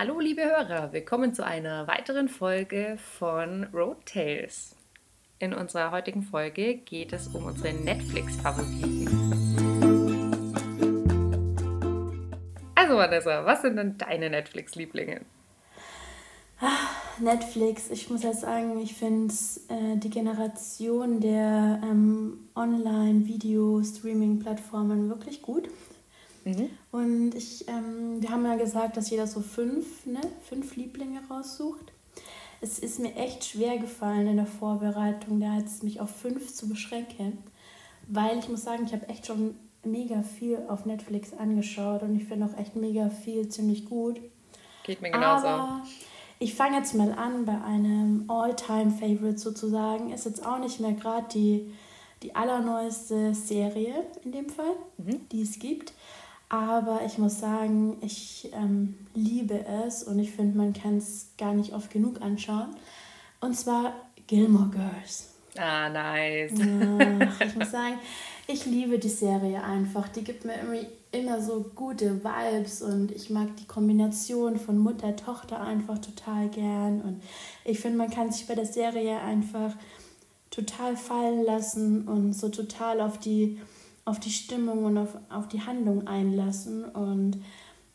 Hallo liebe Hörer, willkommen zu einer weiteren Folge von Road Tales. In unserer heutigen Folge geht es um unsere Netflix-Favoriten. Also Vanessa, was sind denn deine Netflix-Lieblinge? Netflix, ich muss ja sagen, ich finde äh, die Generation der ähm, Online-Video-Streaming-Plattformen wirklich gut. Mhm. Und ich, ähm, wir haben ja gesagt, dass jeder so fünf, ne, fünf Lieblinge raussucht. Es ist mir echt schwer gefallen in der Vorbereitung, da jetzt mich auf fünf zu beschränken, weil ich muss sagen, ich habe echt schon mega viel auf Netflix angeschaut und ich finde auch echt mega viel ziemlich gut. Geht mir genauso. Aber ich fange jetzt mal an bei einem All-Time-Favorite sozusagen. Ist jetzt auch nicht mehr gerade die, die allerneueste Serie in dem Fall, mhm. die es gibt. Aber ich muss sagen, ich ähm, liebe es und ich finde, man kann es gar nicht oft genug anschauen. Und zwar Gilmore Girls. Ah, nice. Ja, ich muss sagen, ich liebe die Serie einfach. Die gibt mir irgendwie immer so gute Vibes und ich mag die Kombination von Mutter, Tochter einfach total gern. Und ich finde, man kann sich bei der Serie einfach total fallen lassen und so total auf die auf die Stimmung und auf, auf die Handlung einlassen. Und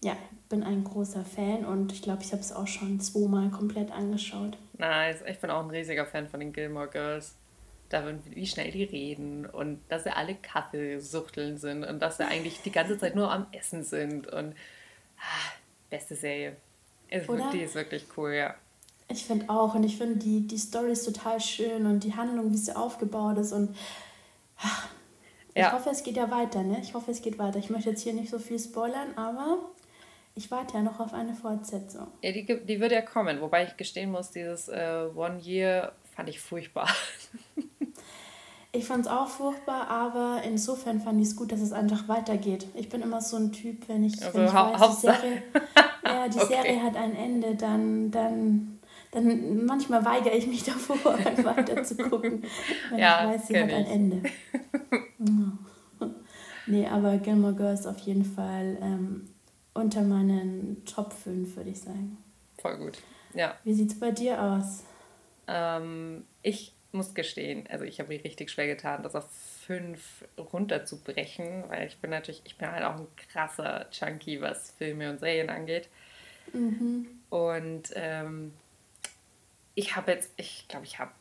ja, bin ein großer Fan und ich glaube, ich habe es auch schon zweimal komplett angeschaut. Nice, ich bin auch ein riesiger Fan von den Gilmore Girls. Da, wie schnell die reden und dass sie alle Kaffeesuchteln sind und dass sie eigentlich die ganze Zeit nur am Essen sind. Und ah, beste Serie. Ist, die ist wirklich cool, ja. Ich finde auch und ich finde die, die Story ist total schön und die Handlung, wie sie aufgebaut ist und ach, ja. Ich hoffe, es geht ja weiter, ne? Ich hoffe, es geht weiter. Ich möchte jetzt hier nicht so viel spoilern, aber ich warte ja noch auf eine Fortsetzung. Ja, die, die wird ja kommen, wobei ich gestehen muss, dieses äh, One Year fand ich furchtbar. ich fand es auch furchtbar, aber insofern fand ich es gut, dass es einfach weitergeht. Ich bin immer so ein Typ, wenn ich, also, wenn ich weiß, die Serie, ja, die okay. Serie hat ein Ende, dann, dann dann manchmal weigere ich mich davor, weiter zu gucken, wenn ja, ich weiß, sie hat ich. ein Ende. nee, aber Gilmore Girls auf jeden Fall ähm, unter meinen Top 5, würde ich sagen. Voll gut, ja. Wie sieht es bei dir aus? Ähm, ich muss gestehen, also ich habe mir richtig schwer getan, das auf 5 runterzubrechen, weil ich bin natürlich, ich bin halt auch ein krasser Junkie, was Filme und Serien angeht. Mhm. Und ähm, ich habe jetzt, ich glaube, ich habe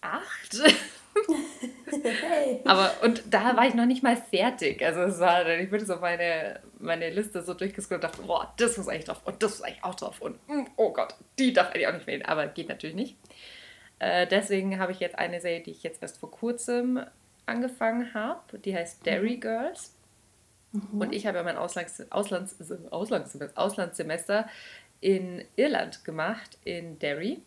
acht. hey. Aber und da war ich noch nicht mal fertig. Also es war, ich bin so meine, meine Liste so durchgescrollt und dachte, boah, das muss eigentlich drauf und das muss eigentlich auch drauf und mm, oh Gott, die darf eigentlich auch nicht wählen. Aber geht natürlich nicht. Äh, deswegen habe ich jetzt eine Serie, die ich jetzt erst vor kurzem angefangen habe. Die heißt Dairy mhm. Girls. Mhm. Und ich habe ja mein Auslands, Auslands, Auslands, Auslandssemester in Irland gemacht, in Derry.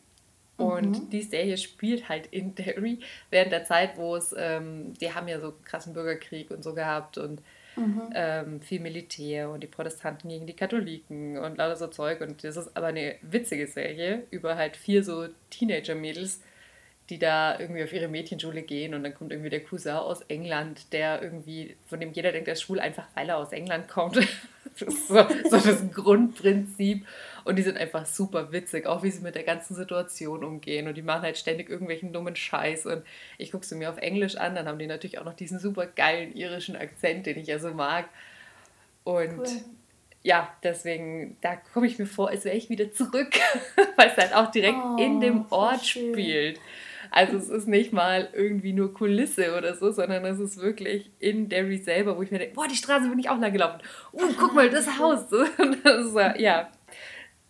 Und mhm. die Serie spielt halt in Derry während der Zeit, wo es, ähm, die haben ja so krassen Bürgerkrieg und so gehabt und mhm. ähm, viel Militär und die Protestanten gegen die Katholiken und lauter so Zeug. Und das ist aber eine witzige Serie über halt vier so Teenager-Mädels, die da irgendwie auf ihre Mädchenschule gehen und dann kommt irgendwie der Cousin aus England, der irgendwie, von dem jeder denkt, er ist schwul, einfach weil er aus England kommt. Das ist so, so das Grundprinzip. Und die sind einfach super witzig, auch wie sie mit der ganzen Situation umgehen. Und die machen halt ständig irgendwelchen dummen Scheiß. Und ich gucke sie mir auf Englisch an, dann haben die natürlich auch noch diesen super geilen irischen Akzent, den ich ja so mag. Und cool. ja, deswegen, da komme ich mir vor, als wäre ich wieder zurück, weil es halt auch direkt oh, in dem Ort spielt. Also es ist nicht mal irgendwie nur Kulisse oder so, sondern es ist wirklich in Derry selber, wo ich mir denke, boah, die Straße bin ich auch lang gelaufen. Oh, guck mal, das Haus. Das ist, ja,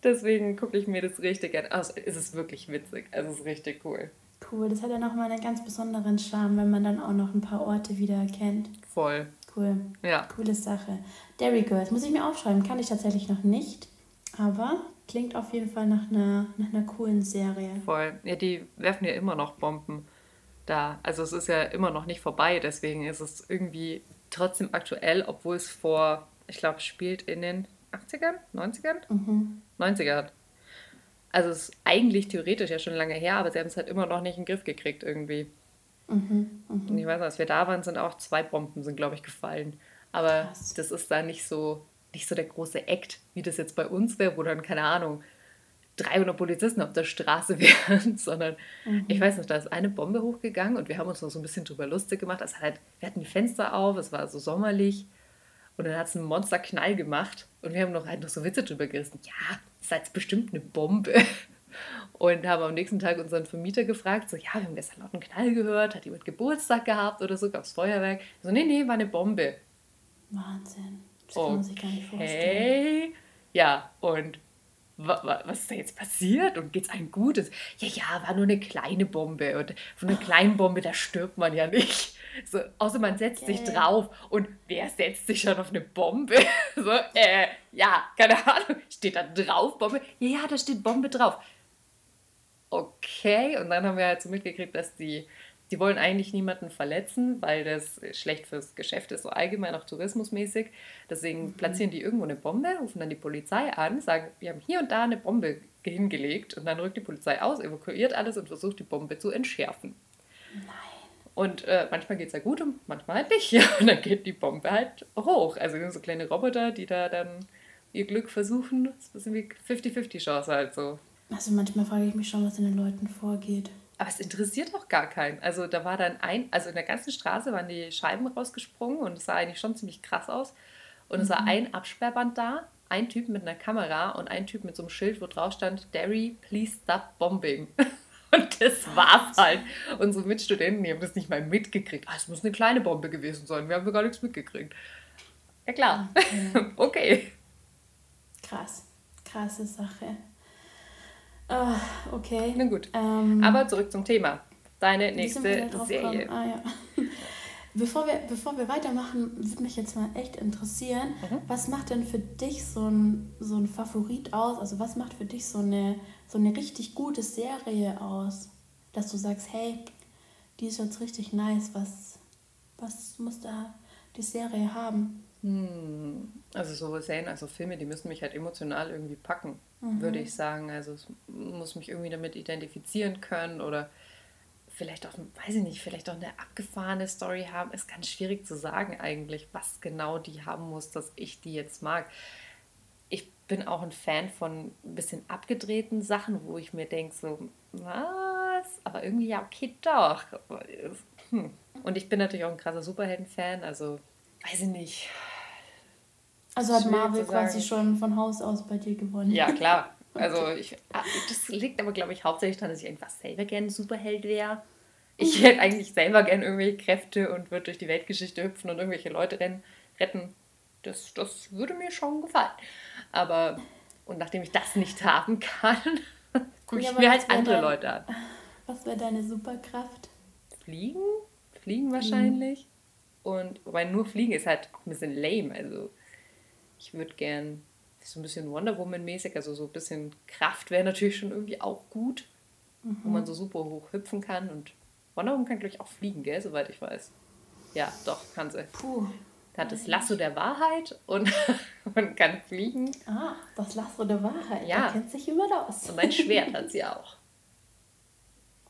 deswegen gucke ich mir das richtig an. Also, es ist wirklich witzig. Also es ist richtig cool. Cool, das hat ja nochmal einen ganz besonderen Charme, wenn man dann auch noch ein paar Orte wieder kennt. Voll. Cool. Ja. Coole Sache. Derry Girls, muss ich mir aufschreiben, kann ich tatsächlich noch nicht. Aber Klingt auf jeden Fall nach einer, nach einer coolen Serie. Voll. Ja, die werfen ja immer noch Bomben da. Also es ist ja immer noch nicht vorbei, deswegen ist es irgendwie trotzdem aktuell, obwohl es vor, ich glaube, spielt in den 80ern, 90ern? Mhm. 90ern. Also es ist eigentlich theoretisch ja schon lange her, aber sie haben es halt immer noch nicht in den Griff gekriegt irgendwie. Mhm, mh. Und ich weiß noch, als wir da waren, sind auch zwei Bomben, sind glaube ich gefallen. Aber Krass. das ist da nicht so nicht so der große Act, wie das jetzt bei uns wäre, wo dann, keine Ahnung, 300 Polizisten auf der Straße wären, sondern mhm. ich weiß noch, da ist eine Bombe hochgegangen und wir haben uns noch so ein bisschen drüber lustig gemacht. Es halt, wir hatten die Fenster auf, es war so sommerlich und dann hat es einen Monsterknall gemacht und wir haben noch halt noch so Witze drüber gerissen. Ja, das ist halt bestimmt eine Bombe. Und haben am nächsten Tag unseren Vermieter gefragt, so, ja, wir haben gestern laut einen Knall gehört, hat jemand Geburtstag gehabt oder so, gab es Feuerwerk. So, nee, nee, war eine Bombe. Wahnsinn. Das kann man sich gar nicht vorstellen. Ja, und was ist da jetzt passiert und geht's einem gut? Ja, ja, war nur eine kleine Bombe und von einer kleinen Bombe, da stirbt man ja nicht. So, außer man setzt okay. sich drauf und wer setzt sich schon auf eine Bombe? So, äh, ja, keine Ahnung, steht da drauf Bombe? Ja, ja, da steht Bombe drauf. Okay, und dann haben wir halt so mitgekriegt, dass die die wollen eigentlich niemanden verletzen, weil das schlecht fürs Geschäft ist, so allgemein auch tourismusmäßig. Deswegen mhm. platzieren die irgendwo eine Bombe, rufen dann die Polizei an, sagen, wir haben hier und da eine Bombe hingelegt und dann rückt die Polizei aus, evakuiert alles und versucht die Bombe zu entschärfen. Nein. Und äh, manchmal geht es ja gut und manchmal halt nicht. und dann geht die Bombe halt hoch. Also so kleine Roboter, die da dann ihr Glück versuchen. Das ist ein bisschen wie 50-50 Chance halt so. Also manchmal frage ich mich schon, was in den Leuten vorgeht. Aber es interessiert auch gar keinen. Also da war dann ein, also in der ganzen Straße waren die Scheiben rausgesprungen und es sah eigentlich schon ziemlich krass aus. Und mhm. es war mhm. ein Absperrband da, ein Typ mit einer Kamera und ein Typ mit so einem Schild, wo drauf stand, Derry, please stop bombing. Und das war's halt. Unsere Mitstudenten, die haben das nicht mal mitgekriegt. Ah, es muss eine kleine Bombe gewesen sein. Wir haben gar nichts mitgekriegt. Ja klar. Okay. okay. Krass. Krasse Sache. Ah, okay. Na gut. Ähm, Aber zurück zum Thema. Deine nächste Serie. Ah, ja. Bevor wir, bevor wir weitermachen, würde mich jetzt mal echt interessieren, mhm. was macht denn für dich so ein, so ein Favorit aus? Also was macht für dich so eine, so eine richtig gute Serie aus? Dass du sagst, hey, die ist jetzt richtig nice, was, was muss da die Serie haben? Hm. Also so Serien, also Filme, die müssen mich halt emotional irgendwie packen mhm. würde ich sagen. Also es muss mich irgendwie damit identifizieren können oder vielleicht auch, weiß ich nicht, vielleicht auch eine abgefahrene Story haben. Ist ganz schwierig zu sagen eigentlich, was genau die haben muss, dass ich die jetzt mag. Ich bin auch ein Fan von ein bisschen abgedrehten Sachen, wo ich mir denke, so, was? Aber irgendwie ja, okay, doch. Hm. Und ich bin natürlich auch ein krasser Superhelden-Fan, also weiß ich nicht. Also hat Marvel quasi schon von Haus aus bei dir gewonnen. Ja, klar. Also ich, ah, das liegt aber, glaube ich, hauptsächlich daran, dass ich einfach selber gerne Superheld wäre. Ich hätte eigentlich selber gerne irgendwelche Kräfte und würde durch die Weltgeschichte hüpfen und irgendwelche Leute retten. Das, das würde mir schon gefallen. Aber, und nachdem ich das nicht haben kann, gucke ich ja, mir halt andere dein, Leute an. Was wäre deine Superkraft? Fliegen? Fliegen wahrscheinlich. Mhm. Und, wobei nur Fliegen ist halt ein bisschen lame. Also ich würde gern so ein bisschen Wonder Woman-mäßig, also so ein bisschen Kraft wäre natürlich schon irgendwie auch gut, mhm. wo man so super hoch hüpfen kann. Und Wonder Woman kann, glaube ich, auch fliegen, gell, soweit ich weiß. Ja, doch, kann sie. Puh. Hat das Lasso der Wahrheit und, und kann fliegen. Ah, das Lasso der Wahrheit. Ja. Da kennt sich jemand aus. Und ein Schwert hat sie auch.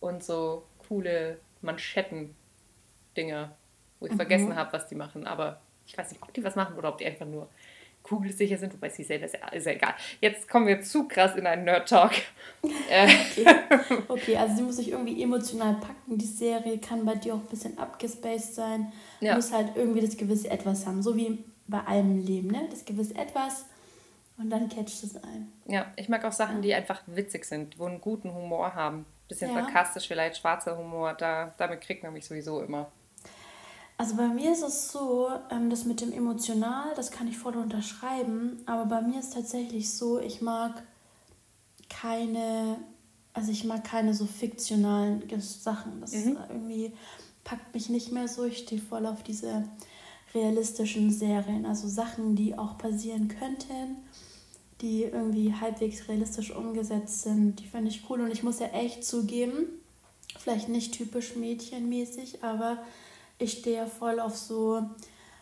Und so coole Manschetten-Dinger, wo ich mhm. vergessen habe, was die machen. Aber ich weiß nicht, ob die was machen oder ob die einfach nur kugelsicher sind, wobei sie selber ist ja, ist ja egal. Jetzt kommen wir zu krass in einen Nerd-Talk. Äh. okay. okay, also sie muss sich irgendwie emotional packen. Die Serie kann bei dir auch ein bisschen abgespaced sein. Ja. Muss halt irgendwie das gewisse Etwas haben, so wie bei allem Leben, ne? Das gewisse Etwas und dann catcht es ein. Ja, ich mag auch Sachen, die einfach witzig sind, wo einen guten Humor haben. Bisschen ja. sarkastisch, vielleicht schwarzer Humor, da, damit kriegt man mich sowieso immer. Also bei mir ist es so, ähm, das mit dem Emotional, das kann ich voll unterschreiben, aber bei mir ist tatsächlich so, ich mag keine, also ich mag keine so fiktionalen Sachen. Das mhm. irgendwie packt mich nicht mehr so. Ich stehe voll auf diese realistischen Serien, also Sachen, die auch passieren könnten, die irgendwie halbwegs realistisch umgesetzt sind. Die finde ich cool und ich muss ja echt zugeben, vielleicht nicht typisch mädchenmäßig, aber ich stehe voll auf so,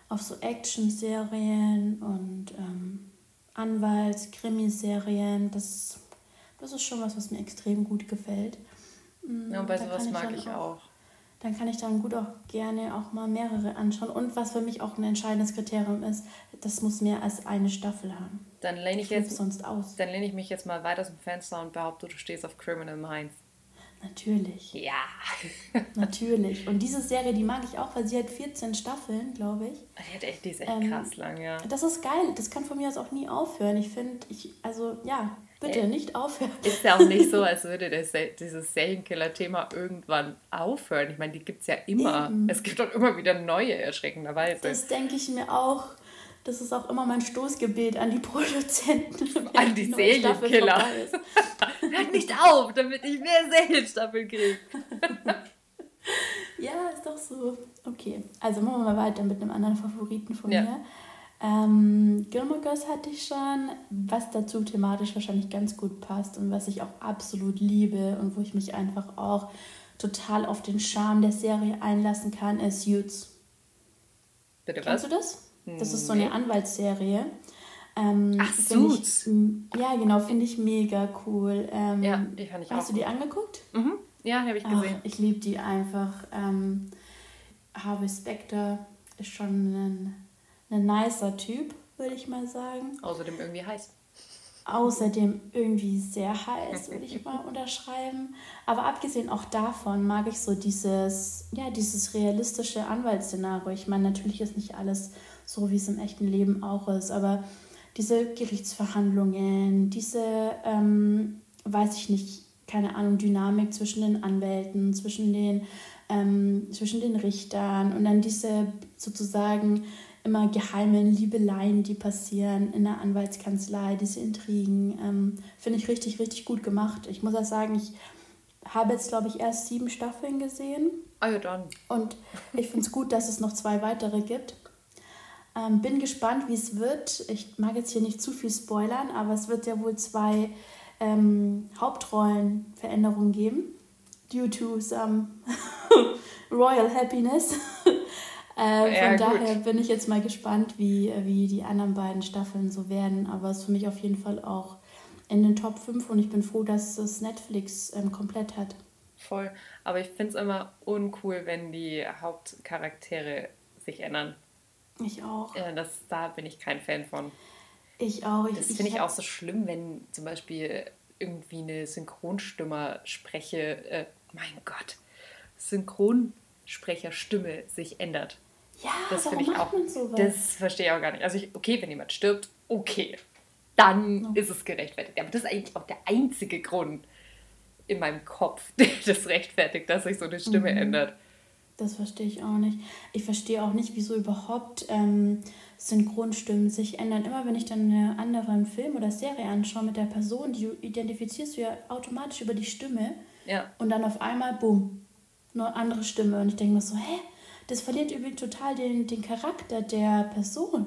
auf so Action-Serien und ähm, Anwalts-Krimiserien. Das, das ist schon was, was mir extrem gut gefällt. Mm, ja, und weißt du, was mag ich auch? dann kann ich dann gut auch gerne auch mal mehrere anschauen. Und was für mich auch ein entscheidendes Kriterium ist, das muss mehr als eine Staffel haben. Dann lehne ich, jetzt sonst aus. Dann lehne ich mich jetzt mal weiter aus dem Fenster und behaupte, du stehst auf Criminal Minds. Natürlich. Ja. Natürlich. Und diese Serie, die mag ich auch, weil sie hat 14 Staffeln, glaube ich. Die, hat echt, die ist echt ähm, krass lang, ja. Das ist geil. Das kann von mir aus auch nie aufhören. Ich finde, ich, also ja, bitte äh, nicht aufhören. Ist ja auch nicht so, als würde das, dieses Serienkiller-Thema irgendwann aufhören. Ich meine, die gibt es ja immer. Eben. Es gibt auch immer wieder neue, erschreckenderweise. Das denke ich mir auch. Das ist auch immer mein Stoßgebet an die Produzenten. An die Serienkiller. auf, damit ich mehr Serienstaffeln kriege. ja, ist doch so. Okay, also machen wir mal weiter mit einem anderen Favoriten von ja. mir. Ähm, Gilmore Girls hatte ich schon, was dazu thematisch wahrscheinlich ganz gut passt und was ich auch absolut liebe und wo ich mich einfach auch total auf den Charme der Serie einlassen kann, ist Suits. Bitte was? Kennst du das? Das ist so eine Anwaltsserie. Ähm, Ach, Suits. Ich, ja, genau, finde ich mega cool. Ähm, ja, die fand ich hast auch. Hast du die angeguckt? Mhm. Ja, habe ich gesehen. Ach, ich liebe die einfach. Ähm, Harvey Specter ist schon ein, ein nicer Typ, würde ich mal sagen. Außerdem irgendwie heiß. Außerdem irgendwie sehr heiß, würde ich mal unterschreiben. Aber abgesehen auch davon mag ich so dieses, ja, dieses realistische Anwaltsszenario. Ich meine, natürlich ist nicht alles so wie es im echten Leben auch ist. Aber diese Gerichtsverhandlungen, diese, ähm, weiß ich nicht, keine Ahnung, Dynamik zwischen den Anwälten, zwischen den, ähm, zwischen den Richtern und dann diese sozusagen immer geheimen Liebeleien, die passieren in der Anwaltskanzlei, diese Intrigen, ähm, finde ich richtig, richtig gut gemacht. Ich muss auch sagen, ich habe jetzt, glaube ich, erst sieben Staffeln gesehen. Ah ja, dann. Und ich finde es gut, dass es noch zwei weitere gibt. Ähm, bin gespannt, wie es wird. Ich mag jetzt hier nicht zu viel spoilern, aber es wird ja wohl zwei ähm, Hauptrollenveränderungen geben. Due to some royal happiness. äh, ja, von daher gut. bin ich jetzt mal gespannt, wie, wie die anderen beiden Staffeln so werden. Aber es ist für mich auf jeden Fall auch in den Top 5 und ich bin froh, dass es Netflix ähm, komplett hat. Voll. Aber ich finde es immer uncool, wenn die Hauptcharaktere sich ändern. Ich auch. Ja, das, da bin ich kein Fan von. Ich auch. Ich, das finde ich, ich auch so schlimm, wenn zum Beispiel irgendwie eine Synchronstimmer spreche, äh, mein Gott, Synchronsprecherstimme sich ändert. Ja, das finde ich auch. Das verstehe ich auch gar nicht. Also ich, okay, wenn jemand stirbt, okay, dann okay. ist es gerechtfertigt. Aber das ist eigentlich auch der einzige Grund in meinem Kopf, der das rechtfertigt, dass sich so eine Stimme mhm. ändert. Das verstehe ich auch nicht. Ich verstehe auch nicht, wieso überhaupt ähm, Synchronstimmen sich ändern. Immer wenn ich dann einen anderen Film oder Serie anschaue mit der Person, die identifizierst du ja automatisch über die Stimme. Ja. Und dann auf einmal, bumm, nur andere Stimme. Und ich denke mir so, hä? Das verliert irgendwie total den, den Charakter der Person.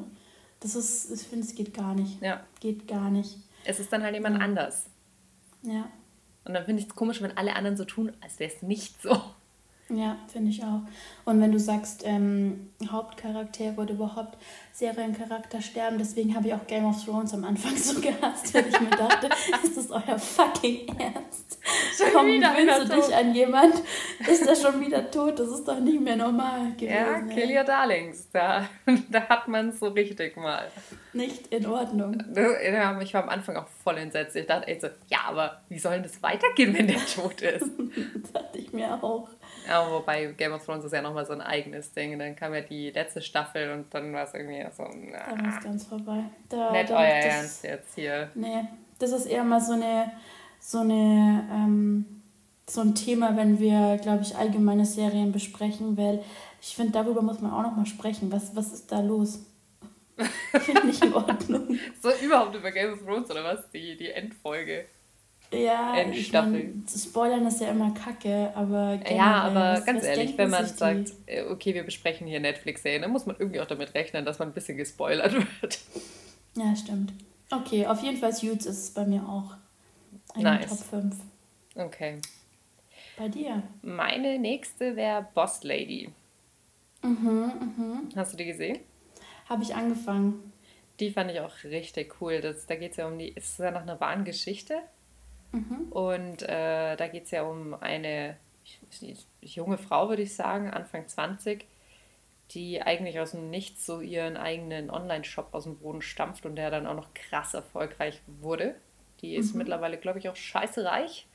Das ist, ich finde, es geht gar nicht. Ja. Geht gar nicht. Es ist dann halt jemand ja. anders. Ja. Und dann finde ich es komisch, wenn alle anderen so tun, als wäre es nicht so. Ja, finde ich auch. Und wenn du sagst, ähm, Hauptcharaktere oder überhaupt Seriencharakter sterben, deswegen habe ich auch Game of Thrones am Anfang so gehasst, weil ich mir dachte, ist das euer fucking Ernst? Schon Komm, wieder gewöhnst du dich an jemand, ist er schon wieder tot? Das ist doch nicht mehr normal gewesen. Ja, Kill Your Darlings, da, da hat man es so richtig mal. Nicht in Ordnung. Ja, ich war am Anfang auch voll entsetzt. Ich dachte echt so, ja, aber wie soll denn das weitergehen, wenn der tot ist? das dachte ich mir auch. Ja, wobei Game of Thrones ist ja nochmal so ein eigenes Ding. Dann kam ja die letzte Staffel und dann war es irgendwie so. Na, dann ist ganz vorbei. Da, nicht euer das, Ernst jetzt hier. Nee, das ist eher mal so eine, so eine, ähm, so ein Thema, wenn wir, glaube ich, allgemeine Serien besprechen, weil ich finde, darüber muss man auch nochmal sprechen. Was, was ist da los? Finde ich in Ordnung. so überhaupt über Game of Thrones oder was? Die, die Endfolge. Ja, Endstaffel. Ich mein, Spoilern ist ja immer kacke, aber Ja, aber ganz ehrlich, wenn man sagt, äh, okay, wir besprechen hier Netflix-Serien, dann muss man irgendwie auch damit rechnen, dass man ein bisschen gespoilert wird. Ja, stimmt. Okay, auf jeden Fall Suits ist es bei mir auch. Eine nice. Top 5. Okay. Bei dir? Meine nächste wäre Boss Lady. Mhm, mhm. Hast du die gesehen? Habe ich angefangen. Die fand ich auch richtig cool. Das, da geht es ja um die, ist ja noch eine wahren Geschichte. Mhm. Und äh, da geht es ja um eine junge Frau, würde ich sagen, Anfang 20, die eigentlich aus dem Nichts so ihren eigenen Online-Shop aus dem Boden stampft und der dann auch noch krass erfolgreich wurde. Die ist mhm. mittlerweile, glaube ich, auch scheiße reich.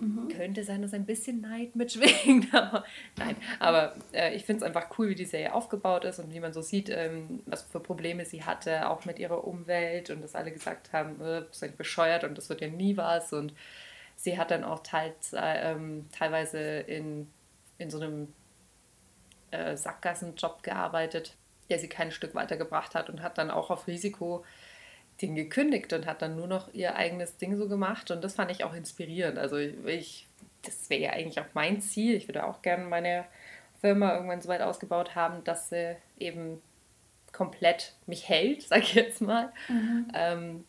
Mhm. Könnte sein, dass ein bisschen Neid mitschwingt. Nein, aber äh, ich finde es einfach cool, wie die Serie aufgebaut ist und wie man so sieht, ähm, was für Probleme sie hatte, auch mit ihrer Umwelt und dass alle gesagt haben, äh, bist du bescheuert und das wird ja nie was. Und sie hat dann auch teils, äh, ähm, teilweise in, in so einem äh, Sackgassenjob gearbeitet, der sie kein Stück weitergebracht hat und hat dann auch auf Risiko den gekündigt und hat dann nur noch ihr eigenes Ding so gemacht. Und das fand ich auch inspirierend. Also ich, das wäre ja eigentlich auch mein Ziel. Ich würde auch gerne meine Firma irgendwann so weit ausgebaut haben, dass sie eben komplett mich hält, sag ich jetzt mal. Mhm. Ähm,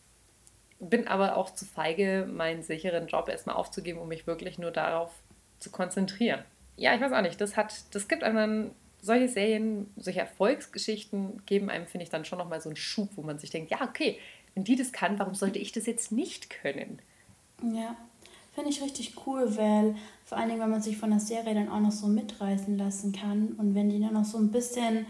bin aber auch zu feige, meinen sicheren Job erstmal aufzugeben, um mich wirklich nur darauf zu konzentrieren. Ja, ich weiß auch nicht. Das hat, das gibt einem dann solche Serien, solche Erfolgsgeschichten geben einem, finde ich, dann schon nochmal so einen Schub, wo man sich denkt, ja, okay, wenn die das kann, warum sollte ich das jetzt nicht können? Ja, finde ich richtig cool, weil vor allen Dingen, wenn man sich von der Serie dann auch noch so mitreißen lassen kann und wenn die dann noch so ein bisschen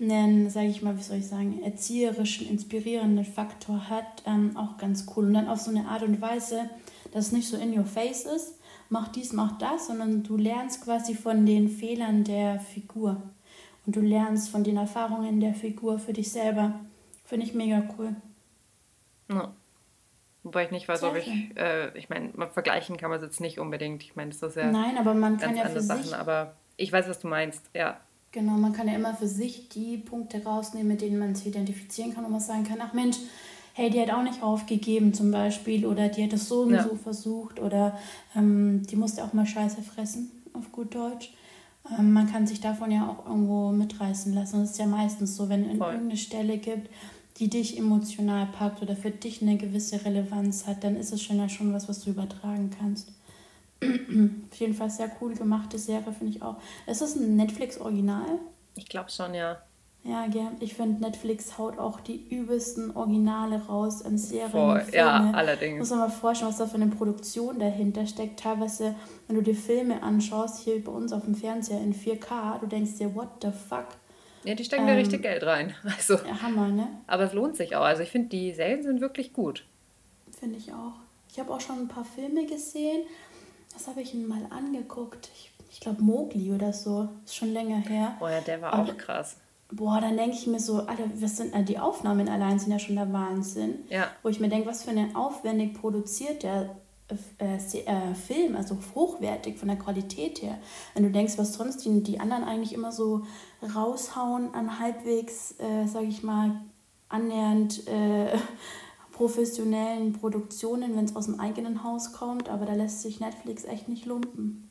einen, sage ich mal, wie soll ich sagen, erzieherischen, inspirierenden Faktor hat, ähm, auch ganz cool. Und dann auf so eine Art und Weise, dass es nicht so in your face ist, mach dies, mach das, sondern du lernst quasi von den Fehlern der Figur. Und du lernst von den Erfahrungen der Figur für dich selber. Finde ich mega cool. Ja. Wobei ich nicht weiß, Sehr ob ich, äh, ich meine, vergleichen kann man es jetzt nicht unbedingt. Ich meine, das ist ja Nein, aber man kann ja für Sachen, sich, aber ich weiß, was du meinst, ja. Genau, man kann ja immer für sich die Punkte rausnehmen, mit denen man sich identifizieren kann und man sagen kann, ach Mensch, hey, die hat auch nicht aufgegeben zum Beispiel oder die hat es so und ja. so versucht oder ähm, die musste auch mal Scheiße fressen, auf gut Deutsch. Ähm, man kann sich davon ja auch irgendwo mitreißen lassen. Das ist ja meistens so, wenn es irgendeine Stelle gibt, die dich emotional packt oder für dich eine gewisse Relevanz hat, dann ist es schon ja schon was, was du übertragen kannst. Auf jeden Fall sehr cool gemachte Serie, finde ich auch. Ist das ein Netflix-Original? Ich glaube schon, ja. Ja, gern. Ich finde, Netflix haut auch die übelsten Originale raus in Serien. Voll, Filme. ja, allerdings. Muss man mal vorstellen, was da für eine Produktion dahinter steckt. Teilweise, wenn du dir Filme anschaust, hier bei uns auf dem Fernseher in 4K, du denkst dir, what the fuck? Ja, die stecken ähm, da richtig Geld rein. Also, ja, Hammer, ne? Aber es lohnt sich auch. Also ich finde, die Serien sind wirklich gut. Finde ich auch. Ich habe auch schon ein paar Filme gesehen. Was habe ich mal angeguckt? Ich, ich glaube Mowgli oder so. Ist schon länger her. Oh ja, der war Aber, auch krass. Boah, dann denke ich mir so, Alter, was sind, die Aufnahmen allein sind ja schon der Wahnsinn. Ja. Wo ich mir denke, was für eine aufwendig produziert der äh, äh, Film, also hochwertig von der Qualität her. Wenn du denkst, was sonst die, die anderen eigentlich immer so raushauen an halbwegs, äh, sage ich mal, annähernd äh, professionellen Produktionen, wenn es aus dem eigenen Haus kommt, aber da lässt sich Netflix echt nicht lumpen.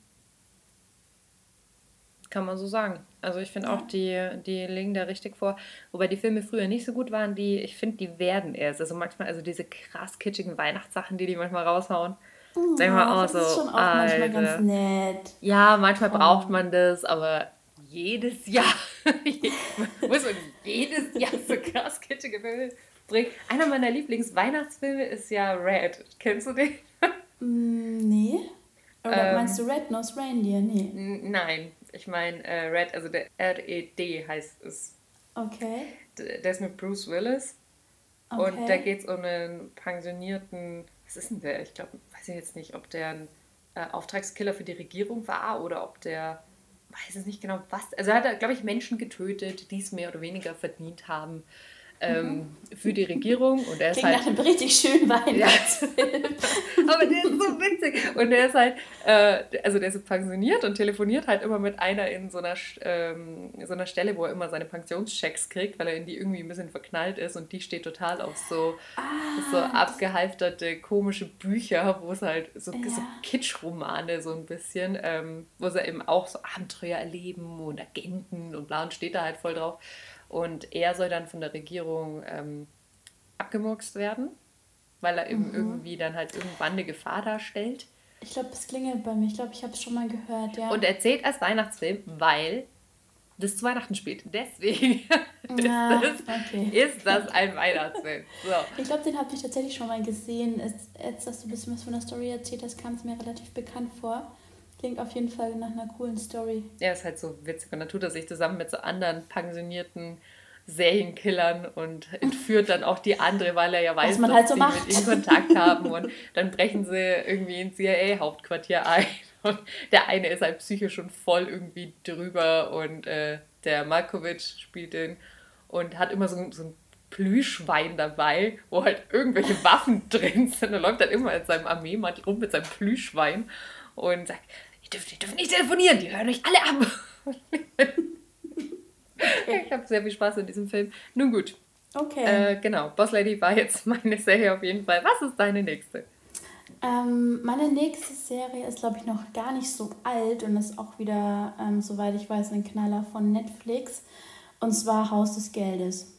Kann man so sagen. Also ich finde ja. auch, die, die legen da richtig vor. Wobei die Filme früher nicht so gut waren, die, ich finde, die werden erst. Also manchmal, also diese krass kitschigen Weihnachtssachen, die die manchmal raushauen. Oh, Denk mal auch so, ist schon auch Alter. manchmal ganz nett. Ja, manchmal oh. braucht man das, aber jedes Jahr muss man jedes Jahr so krass kitschige Filme bringen. Einer meiner Lieblings-Weihnachtsfilme ist ja Red. Kennst du den? Mm, nee. Oder ähm, meinst du Red Nose Reindeer? Nee. Nein, ich meine äh, Red, also der R-E-D heißt es. Okay. Der ist mit Bruce Willis. Okay. Und da geht es um einen pensionierten, was ist denn der? Ich glaube, weiß ich jetzt nicht, ob der ein äh, Auftragskiller für die Regierung war oder ob der, weiß es nicht genau was. Also er hat, glaube ich, Menschen getötet, die es mehr oder weniger verdient haben ähm, für die Regierung. Und er ist Klingt halt, nach einem richtig schönen Weihnachtsfilm. Ja. Aber der ist so witzig. Und der ist halt, äh, also der ist pensioniert und telefoniert halt immer mit einer in so einer, ähm, so einer Stelle, wo er immer seine Pensionschecks kriegt, weil er in die irgendwie ein bisschen verknallt ist und die steht total auf so, ah, so abgehalfterte, komische Bücher, wo es halt so, ja. so Kitschromane so ein bisschen, ähm, wo sie eben auch so Abenteuer erleben und Agenten und bla und steht da halt voll drauf. Und er soll dann von der Regierung ähm, abgemurkst werden, weil er eben mhm. irgendwie dann halt irgendwann eine Gefahr darstellt. Ich glaube, es klingelt bei mir. Ich glaube, ich habe es schon mal gehört, ja. Und er zählt als Weihnachtsfilm, weil das zu Weihnachten spielt. Deswegen ja, ist, das, okay. ist, das, ein Weihnachtsfilm. So. Ich glaube, den habe ich tatsächlich schon mal gesehen. Jetzt, dass du ein bisschen was von der Story erzählt hast, kam es mir relativ bekannt vor. Klingt auf jeden Fall nach einer coolen Story. Ja, ist halt so witzig. Und dann tut er sich zusammen mit so anderen pensionierten Serienkillern und entführt dann auch die andere, weil er ja weiß, dass halt so sie macht. mit ihm Kontakt haben. Und dann brechen sie irgendwie ins CIA-Hauptquartier ein. Und der eine ist halt psychisch schon voll irgendwie drüber und äh, der Malkovic spielt den und hat immer so, so ein Plüschwein dabei, wo halt irgendwelche Waffen drin sind. Er läuft dann immer in seinem Armeemantel rum mit seinem Plüschwein und sagt, ihr dürft, ihr dürft nicht telefonieren, die hören euch alle ab. ich habe sehr viel Spaß in diesem Film. Nun gut. Okay. Äh, genau, Boss Lady war jetzt meine Serie auf jeden Fall. Was ist deine nächste? Ähm, meine nächste Serie ist, glaube ich, noch gar nicht so alt und ist auch wieder, ähm, soweit ich weiß, ein Knaller von Netflix. Und zwar Haus des Geldes.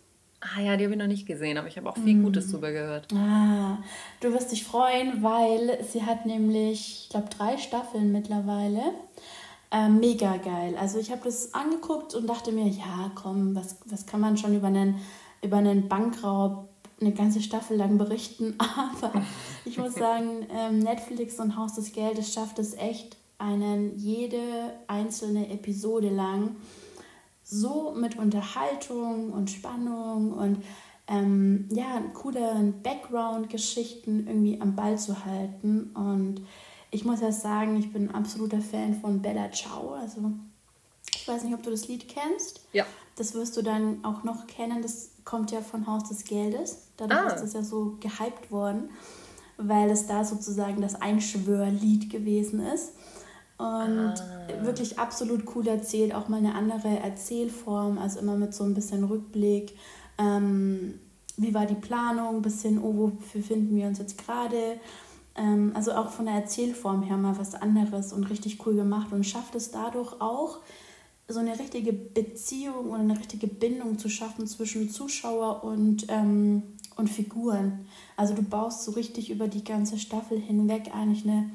Ah ja, die habe ich noch nicht gesehen, aber ich habe auch viel Gutes mm. drüber gehört. Ah, du wirst dich freuen, weil sie hat nämlich, ich glaube, drei Staffeln mittlerweile. Äh, mega geil. Also ich habe das angeguckt und dachte mir, ja, komm, was, was kann man schon über einen, über einen Bankraub eine ganze Staffel lang berichten. Aber ich muss sagen, ähm, Netflix und Haus des Geldes schafft es echt, einen jede einzelne Episode lang so mit Unterhaltung und Spannung und ähm, ja, coolen Background-Geschichten irgendwie am Ball zu halten. Und ich muss ja sagen, ich bin ein absoluter Fan von Bella Ciao. Also ich weiß nicht, ob du das Lied kennst. Ja. Das wirst du dann auch noch kennen. Das kommt ja von Haus des Geldes. Dadurch ah. ist das ja so gehypt worden, weil es da sozusagen das Einschwörlied gewesen ist. Und ah. wirklich absolut cool erzählt, auch mal eine andere Erzählform, also immer mit so ein bisschen Rückblick. Ähm, wie war die Planung, bis hin, oh, wofür finden wir uns jetzt gerade? Ähm, also auch von der Erzählform her mal was anderes und richtig cool gemacht und schafft es dadurch auch, so eine richtige Beziehung und eine richtige Bindung zu schaffen zwischen Zuschauer und, ähm, und Figuren. Also du baust so richtig über die ganze Staffel hinweg eigentlich eine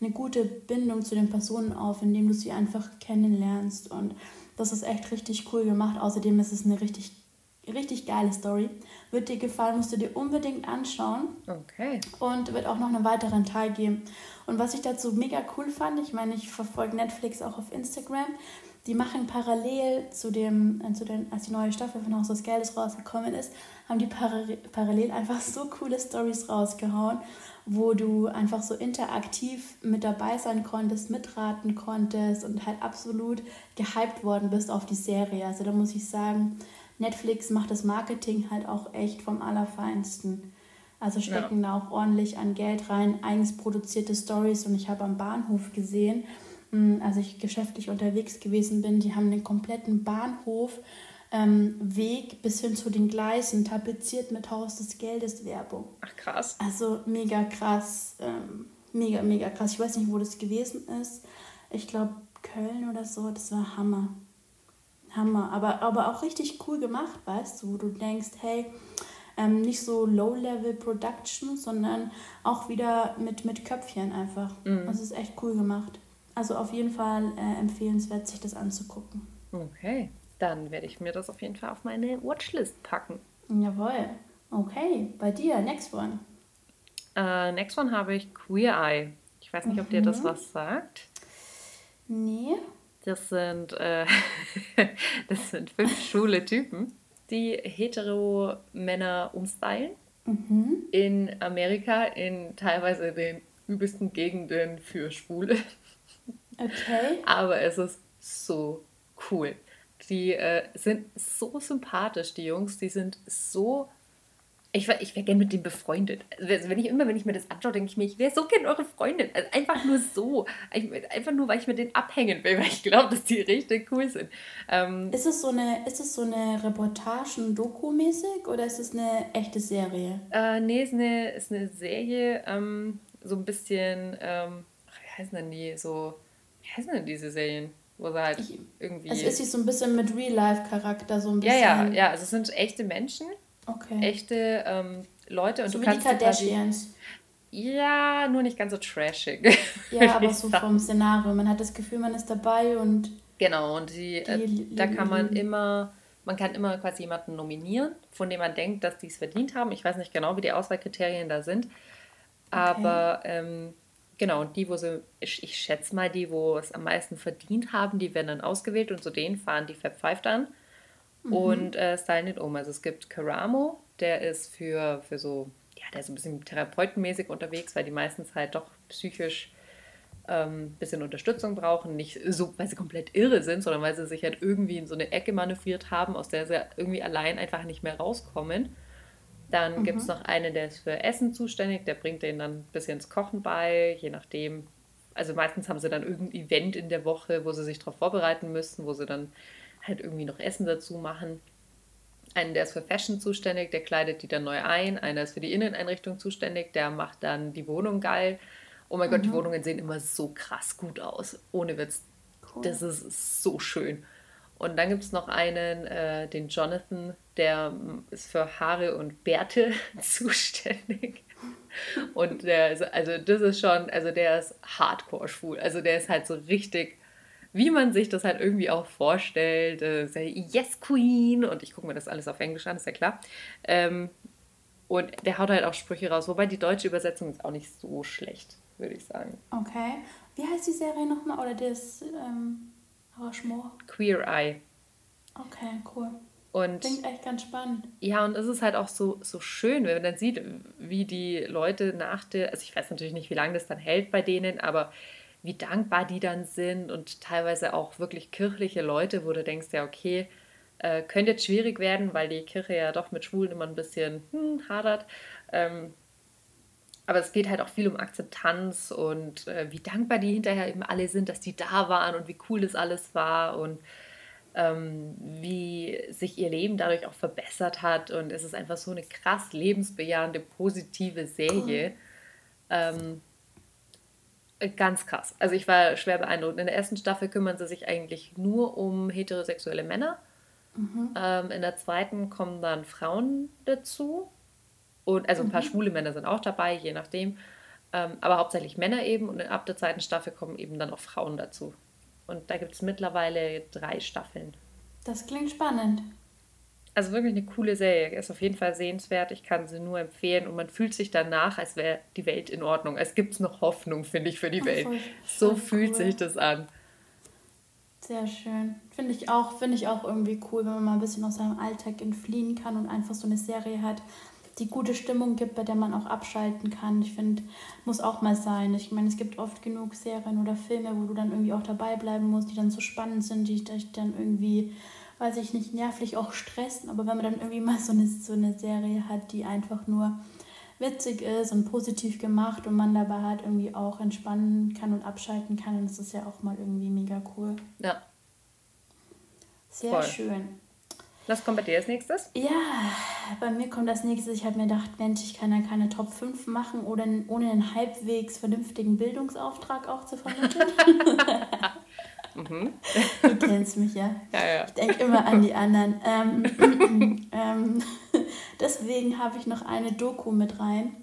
eine gute Bindung zu den Personen auf, indem du sie einfach kennenlernst. Und das ist echt richtig cool gemacht. Außerdem ist es eine richtig, richtig geile Story. Wird dir gefallen, musst du dir unbedingt anschauen. Okay. Und wird auch noch einen weiteren Teil geben. Und was ich dazu mega cool fand, ich meine, ich verfolge Netflix auch auf Instagram. Die machen parallel zu dem, äh, zu den, als die neue Staffel von Haus des Geldes rausgekommen ist, haben die parallel einfach so coole Stories rausgehauen wo du einfach so interaktiv mit dabei sein konntest, mitraten konntest und halt absolut gehypt worden bist auf die Serie. Also da muss ich sagen, Netflix macht das Marketing halt auch echt vom Allerfeinsten. Also stecken ja. da auch ordentlich an Geld rein, eigens produzierte Stories und ich habe am Bahnhof gesehen, hm, als ich geschäftlich unterwegs gewesen bin, die haben den kompletten Bahnhof ähm, Weg bis hin zu den Gleisen tapeziert mit Haus des Geldes Werbung. Ach krass. Also mega krass, ähm, mega, mega krass. Ich weiß nicht, wo das gewesen ist. Ich glaube Köln oder so, das war Hammer. Hammer, aber, aber auch richtig cool gemacht, weißt du, wo du denkst, hey, ähm, nicht so Low-Level-Production, sondern auch wieder mit, mit Köpfchen einfach. Mhm. Das ist echt cool gemacht. Also auf jeden Fall äh, empfehlenswert, sich das anzugucken. Okay dann werde ich mir das auf jeden Fall auf meine Watchlist packen. Jawohl. Okay, bei dir, next one. Uh, next one habe ich Queer Eye. Ich weiß nicht, mhm. ob dir das mhm. was sagt. Nee. Das sind, äh, das sind fünf schwule Typen, die hetero Männer umstylen. Mhm. In Amerika, in teilweise den übelsten Gegenden für Schwule. Okay. Aber es ist so cool. Die äh, sind so sympathisch, die Jungs. Die sind so. Ich, ich wäre gerne mit denen befreundet. Also wenn ich immer, wenn ich mir das anschaue, denke ich mir, ich wäre so gerne eure Freundin. Also einfach nur so. Einfach nur, weil ich mit denen abhängen will, weil ich glaube, dass die richtig cool sind. Ähm, ist, es so eine, ist es so eine Reportagen-Doku-mäßig oder ist es eine echte Serie? Äh, nee, ist eine, ist eine Serie, ähm, so ein bisschen, ähm, ach, wie heißen denn die? So, wie heißen denn diese Serien? Wo sie halt ich, irgendwie. Es ist sie so ein bisschen mit Real-Life-Charakter, so ein bisschen. Ja, ja, ja. Also es sind echte Menschen. Okay. Echte ähm, Leute. Und so du wie kannst die Kardashians. Ja, nur nicht ganz so trashig. Ja, aber so vom Szenario. Man hat das Gefühl, man ist dabei und. Genau, und die, die äh, da kann man immer, man kann immer quasi jemanden nominieren, von dem man denkt, dass die es verdient haben. Ich weiß nicht genau, wie die Auswahlkriterien da sind. Aber okay. ähm, Genau, und die, wo sie, ich, ich schätze mal, die, wo es am meisten verdient haben, die werden dann ausgewählt und zu denen fahren die Fab Five dann mhm. und äh, stylen den um. Also es gibt Karamo, der ist für, für so, ja, der ist ein bisschen therapeutenmäßig unterwegs, weil die meistens halt doch psychisch ein ähm, bisschen Unterstützung brauchen. Nicht so, weil sie komplett irre sind, sondern weil sie sich halt irgendwie in so eine Ecke manövriert haben, aus der sie irgendwie allein einfach nicht mehr rauskommen. Dann mhm. gibt es noch einen, der ist für Essen zuständig, der bringt denen dann ein bisschen ins Kochen bei, je nachdem. Also meistens haben sie dann irgendein Event in der Woche, wo sie sich darauf vorbereiten müssen, wo sie dann halt irgendwie noch Essen dazu machen. Einen, der ist für Fashion zuständig, der kleidet die dann neu ein. Einer ist für die Inneneinrichtung zuständig, der macht dann die Wohnung geil. Oh mein mhm. Gott, die mhm. Wohnungen sehen immer so krass gut aus. Ohne Witz. Cool. Das ist so schön. Und dann gibt es noch einen, äh, den Jonathan, der ist für Haare und Bärte zuständig. Und der ist, also das ist schon, also der ist hardcore schwul. Also der ist halt so richtig, wie man sich das halt irgendwie auch vorstellt. Äh, yes, Queen. Und ich gucke mir das alles auf Englisch an, ist ja klar. Ähm, und der haut halt auch Sprüche raus, wobei die deutsche Übersetzung ist auch nicht so schlecht, würde ich sagen. Okay. Wie heißt die Serie nochmal? Oder das ähm, Arrangement? Queer Eye. Okay, cool. Und, Klingt echt ganz spannend. Ja, und es ist halt auch so, so schön, wenn man dann sieht, wie die Leute nach der, also ich weiß natürlich nicht, wie lange das dann hält bei denen, aber wie dankbar die dann sind und teilweise auch wirklich kirchliche Leute, wo du denkst, ja, okay, äh, könnte jetzt schwierig werden, weil die Kirche ja doch mit Schwulen immer ein bisschen hm, hadert. Ähm, aber es geht halt auch viel um Akzeptanz und äh, wie dankbar die hinterher eben alle sind, dass die da waren und wie cool das alles war und ähm, wie sich ihr Leben dadurch auch verbessert hat. Und es ist einfach so eine krass lebensbejahende, positive Serie. Ähm, ganz krass. Also ich war schwer beeindruckt. In der ersten Staffel kümmern sie sich eigentlich nur um heterosexuelle Männer. Mhm. Ähm, in der zweiten kommen dann Frauen dazu. Und, also ein paar mhm. schwule Männer sind auch dabei, je nachdem. Ähm, aber hauptsächlich Männer eben. Und ab der zweiten Staffel kommen eben dann auch Frauen dazu. Und da gibt es mittlerweile drei Staffeln. Das klingt spannend. Also wirklich eine coole Serie. Ist auf jeden Fall sehenswert. Ich kann sie nur empfehlen. Und man fühlt sich danach, als wäre die Welt in Ordnung. Es gibt noch Hoffnung, finde ich, für die Welt. Voll, so fühlt cool. sich das an. Sehr schön. Finde ich auch, finde ich auch irgendwie cool, wenn man mal ein bisschen aus seinem Alltag entfliehen kann und einfach so eine Serie hat, die gute Stimmung gibt, bei der man auch abschalten kann. Ich finde, muss auch mal sein. Ich meine, es gibt oft genug Serien oder Filme, wo du dann irgendwie auch dabei bleiben musst, die dann so spannend sind, die dich dann irgendwie, weiß ich nicht, nervlich auch stressen. Aber wenn man dann irgendwie mal so eine, so eine Serie hat, die einfach nur witzig ist und positiv gemacht und man dabei halt irgendwie auch entspannen kann und abschalten kann, dann ist das ja auch mal irgendwie mega cool. Ja. Sehr Voll. schön. Was kommt bei dir als nächstes? Ja, bei mir kommt als nächstes, ich habe mir gedacht, Mensch, ich kann ja keine Top 5 machen, oder ohne einen halbwegs vernünftigen Bildungsauftrag auch zu vermitteln. mhm. Du kennst mich ja. ja, ja. Ich denke immer an die anderen. Ähm, ähm, deswegen habe ich noch eine Doku mit rein.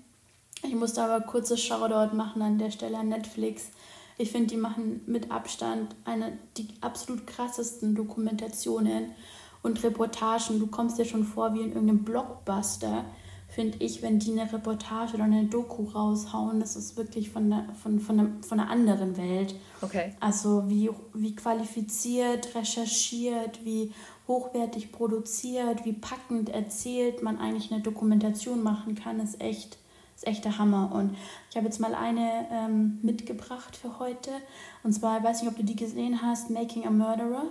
Ich musste aber kurzes Shoutout machen an der Stelle an Netflix. Ich finde, die machen mit Abstand eine die absolut krassesten Dokumentationen und Reportagen. Du kommst dir schon vor wie in irgendeinem Blockbuster, finde ich, wenn die eine Reportage oder eine Doku raushauen. Das ist wirklich von, der, von, von, der, von einer anderen Welt. Okay. Also wie, wie qualifiziert, recherchiert, wie hochwertig produziert, wie packend erzählt man eigentlich eine Dokumentation machen kann, ist echt, ist echt der Hammer. Und ich habe jetzt mal eine ähm, mitgebracht für heute. Und zwar, ich weiß nicht, ob du die gesehen hast, Making a Murderer.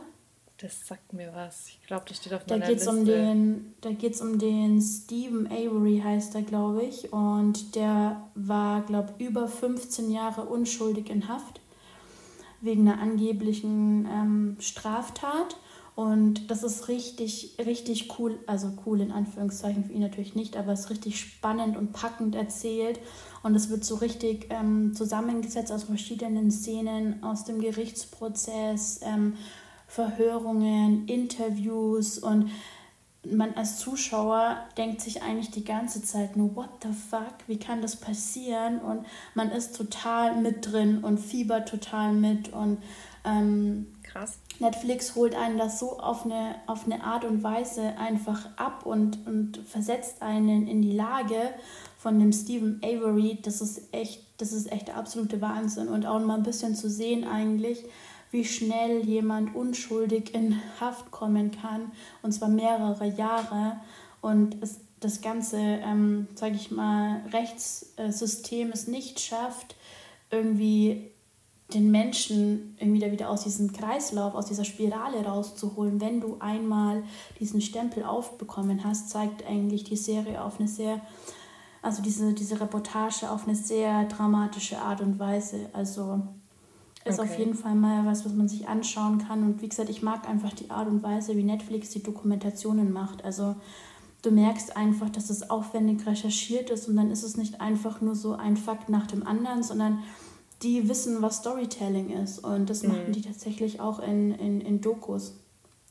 Das sagt mir was. Ich glaube, das steht auf da meiner geht's Liste. Um den, da geht es um den Stephen Avery, heißt er, glaube ich. Und der war, glaube ich, über 15 Jahre unschuldig in Haft wegen einer angeblichen ähm, Straftat. Und das ist richtig, richtig cool, also cool in Anführungszeichen für ihn natürlich nicht, aber es ist richtig spannend und packend erzählt. Und es wird so richtig ähm, zusammengesetzt aus verschiedenen Szenen aus dem Gerichtsprozess. Ähm, Verhörungen, Interviews und man als Zuschauer denkt sich eigentlich die ganze Zeit nur, what the fuck, wie kann das passieren? Und man ist total mit drin und fiebert total mit und ähm, krass. Netflix holt einen das so auf eine, auf eine Art und Weise einfach ab und, und versetzt einen in die Lage von dem Stephen Avery. Das ist echt, das ist echt der absolute Wahnsinn. Und auch mal ein bisschen zu sehen eigentlich, wie schnell jemand unschuldig in Haft kommen kann. Und zwar mehrere Jahre. Und es, das ganze, ähm, sage ich mal, Rechtssystem es nicht schafft, irgendwie den Menschen irgendwie da wieder aus diesem Kreislauf, aus dieser Spirale rauszuholen. Wenn du einmal diesen Stempel aufbekommen hast, zeigt eigentlich die Serie auf eine sehr, also diese, diese Reportage auf eine sehr dramatische Art und Weise. Also ist okay. auf jeden Fall mal was, was man sich anschauen kann. Und wie gesagt, ich mag einfach die Art und Weise, wie Netflix die Dokumentationen macht. Also du merkst einfach, dass es aufwendig recherchiert ist und dann ist es nicht einfach nur so ein Fakt nach dem anderen, sondern die wissen, was Storytelling ist. Und das mhm. machen die tatsächlich auch in, in, in Dokus.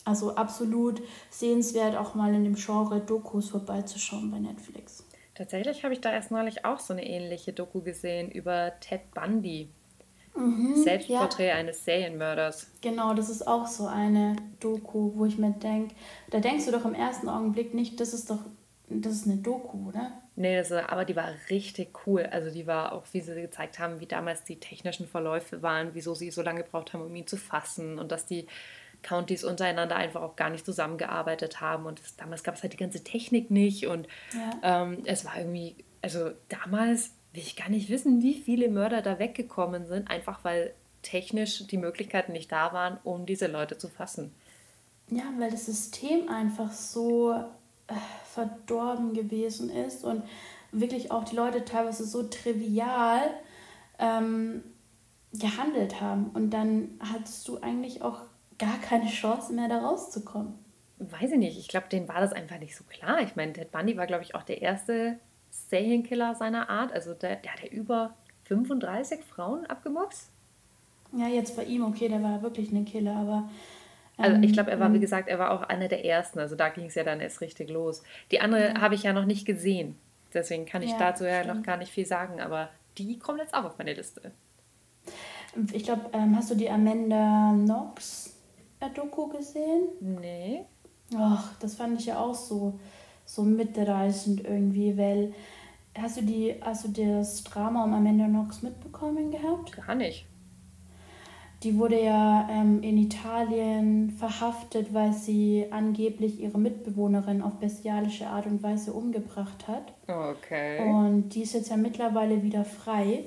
Also absolut sehenswert, auch mal in dem Genre Dokus vorbeizuschauen bei Netflix. Tatsächlich habe ich da erst neulich auch so eine ähnliche Doku gesehen über Ted Bundy. Mhm, Selbstporträt ja. eines Serienmörders. Genau, das ist auch so eine Doku, wo ich mir denke, da denkst du doch im ersten Augenblick nicht, das ist doch, das ist eine Doku, oder? Nee, das, aber die war richtig cool. Also die war auch, wie sie gezeigt haben, wie damals die technischen Verläufe waren, wieso sie so lange gebraucht haben, um ihn zu fassen und dass die Countys untereinander einfach auch gar nicht zusammengearbeitet haben. Und das, damals gab es halt die ganze Technik nicht und ja. ähm, es war irgendwie, also damals will ich gar nicht wissen, wie viele Mörder da weggekommen sind, einfach weil technisch die Möglichkeiten nicht da waren, um diese Leute zu fassen. Ja, weil das System einfach so äh, verdorben gewesen ist und wirklich auch die Leute teilweise so trivial ähm, gehandelt haben. Und dann hattest du eigentlich auch gar keine Chance mehr, da rauszukommen. Weiß ich nicht. Ich glaube, denen war das einfach nicht so klar. Ich meine, Ted Bundy war, glaube ich, auch der erste Serienkiller seiner Art. Also der, der hat ja über 35 Frauen abgemoxt. Ja, jetzt bei ihm, okay, der war wirklich ein Killer, aber also ich glaube, er war, wie ähm, gesagt, er war auch einer der ersten. Also da ging es ja dann erst richtig los. Die andere ja. habe ich ja noch nicht gesehen. Deswegen kann ich ja, dazu ja noch gar nicht viel sagen. Aber die kommt jetzt auch auf meine Liste. Ich glaube, ähm, hast du die Amanda Knox Doku gesehen? Nee. Ach, das fand ich ja auch so, so mitreißend irgendwie, weil hast du die, hast du das Drama um Amanda Knox mitbekommen gehabt? Gar nicht. Die wurde ja ähm, in Italien verhaftet, weil sie angeblich ihre Mitbewohnerin auf bestialische Art und Weise umgebracht hat. Okay. Und die ist jetzt ja mittlerweile wieder frei.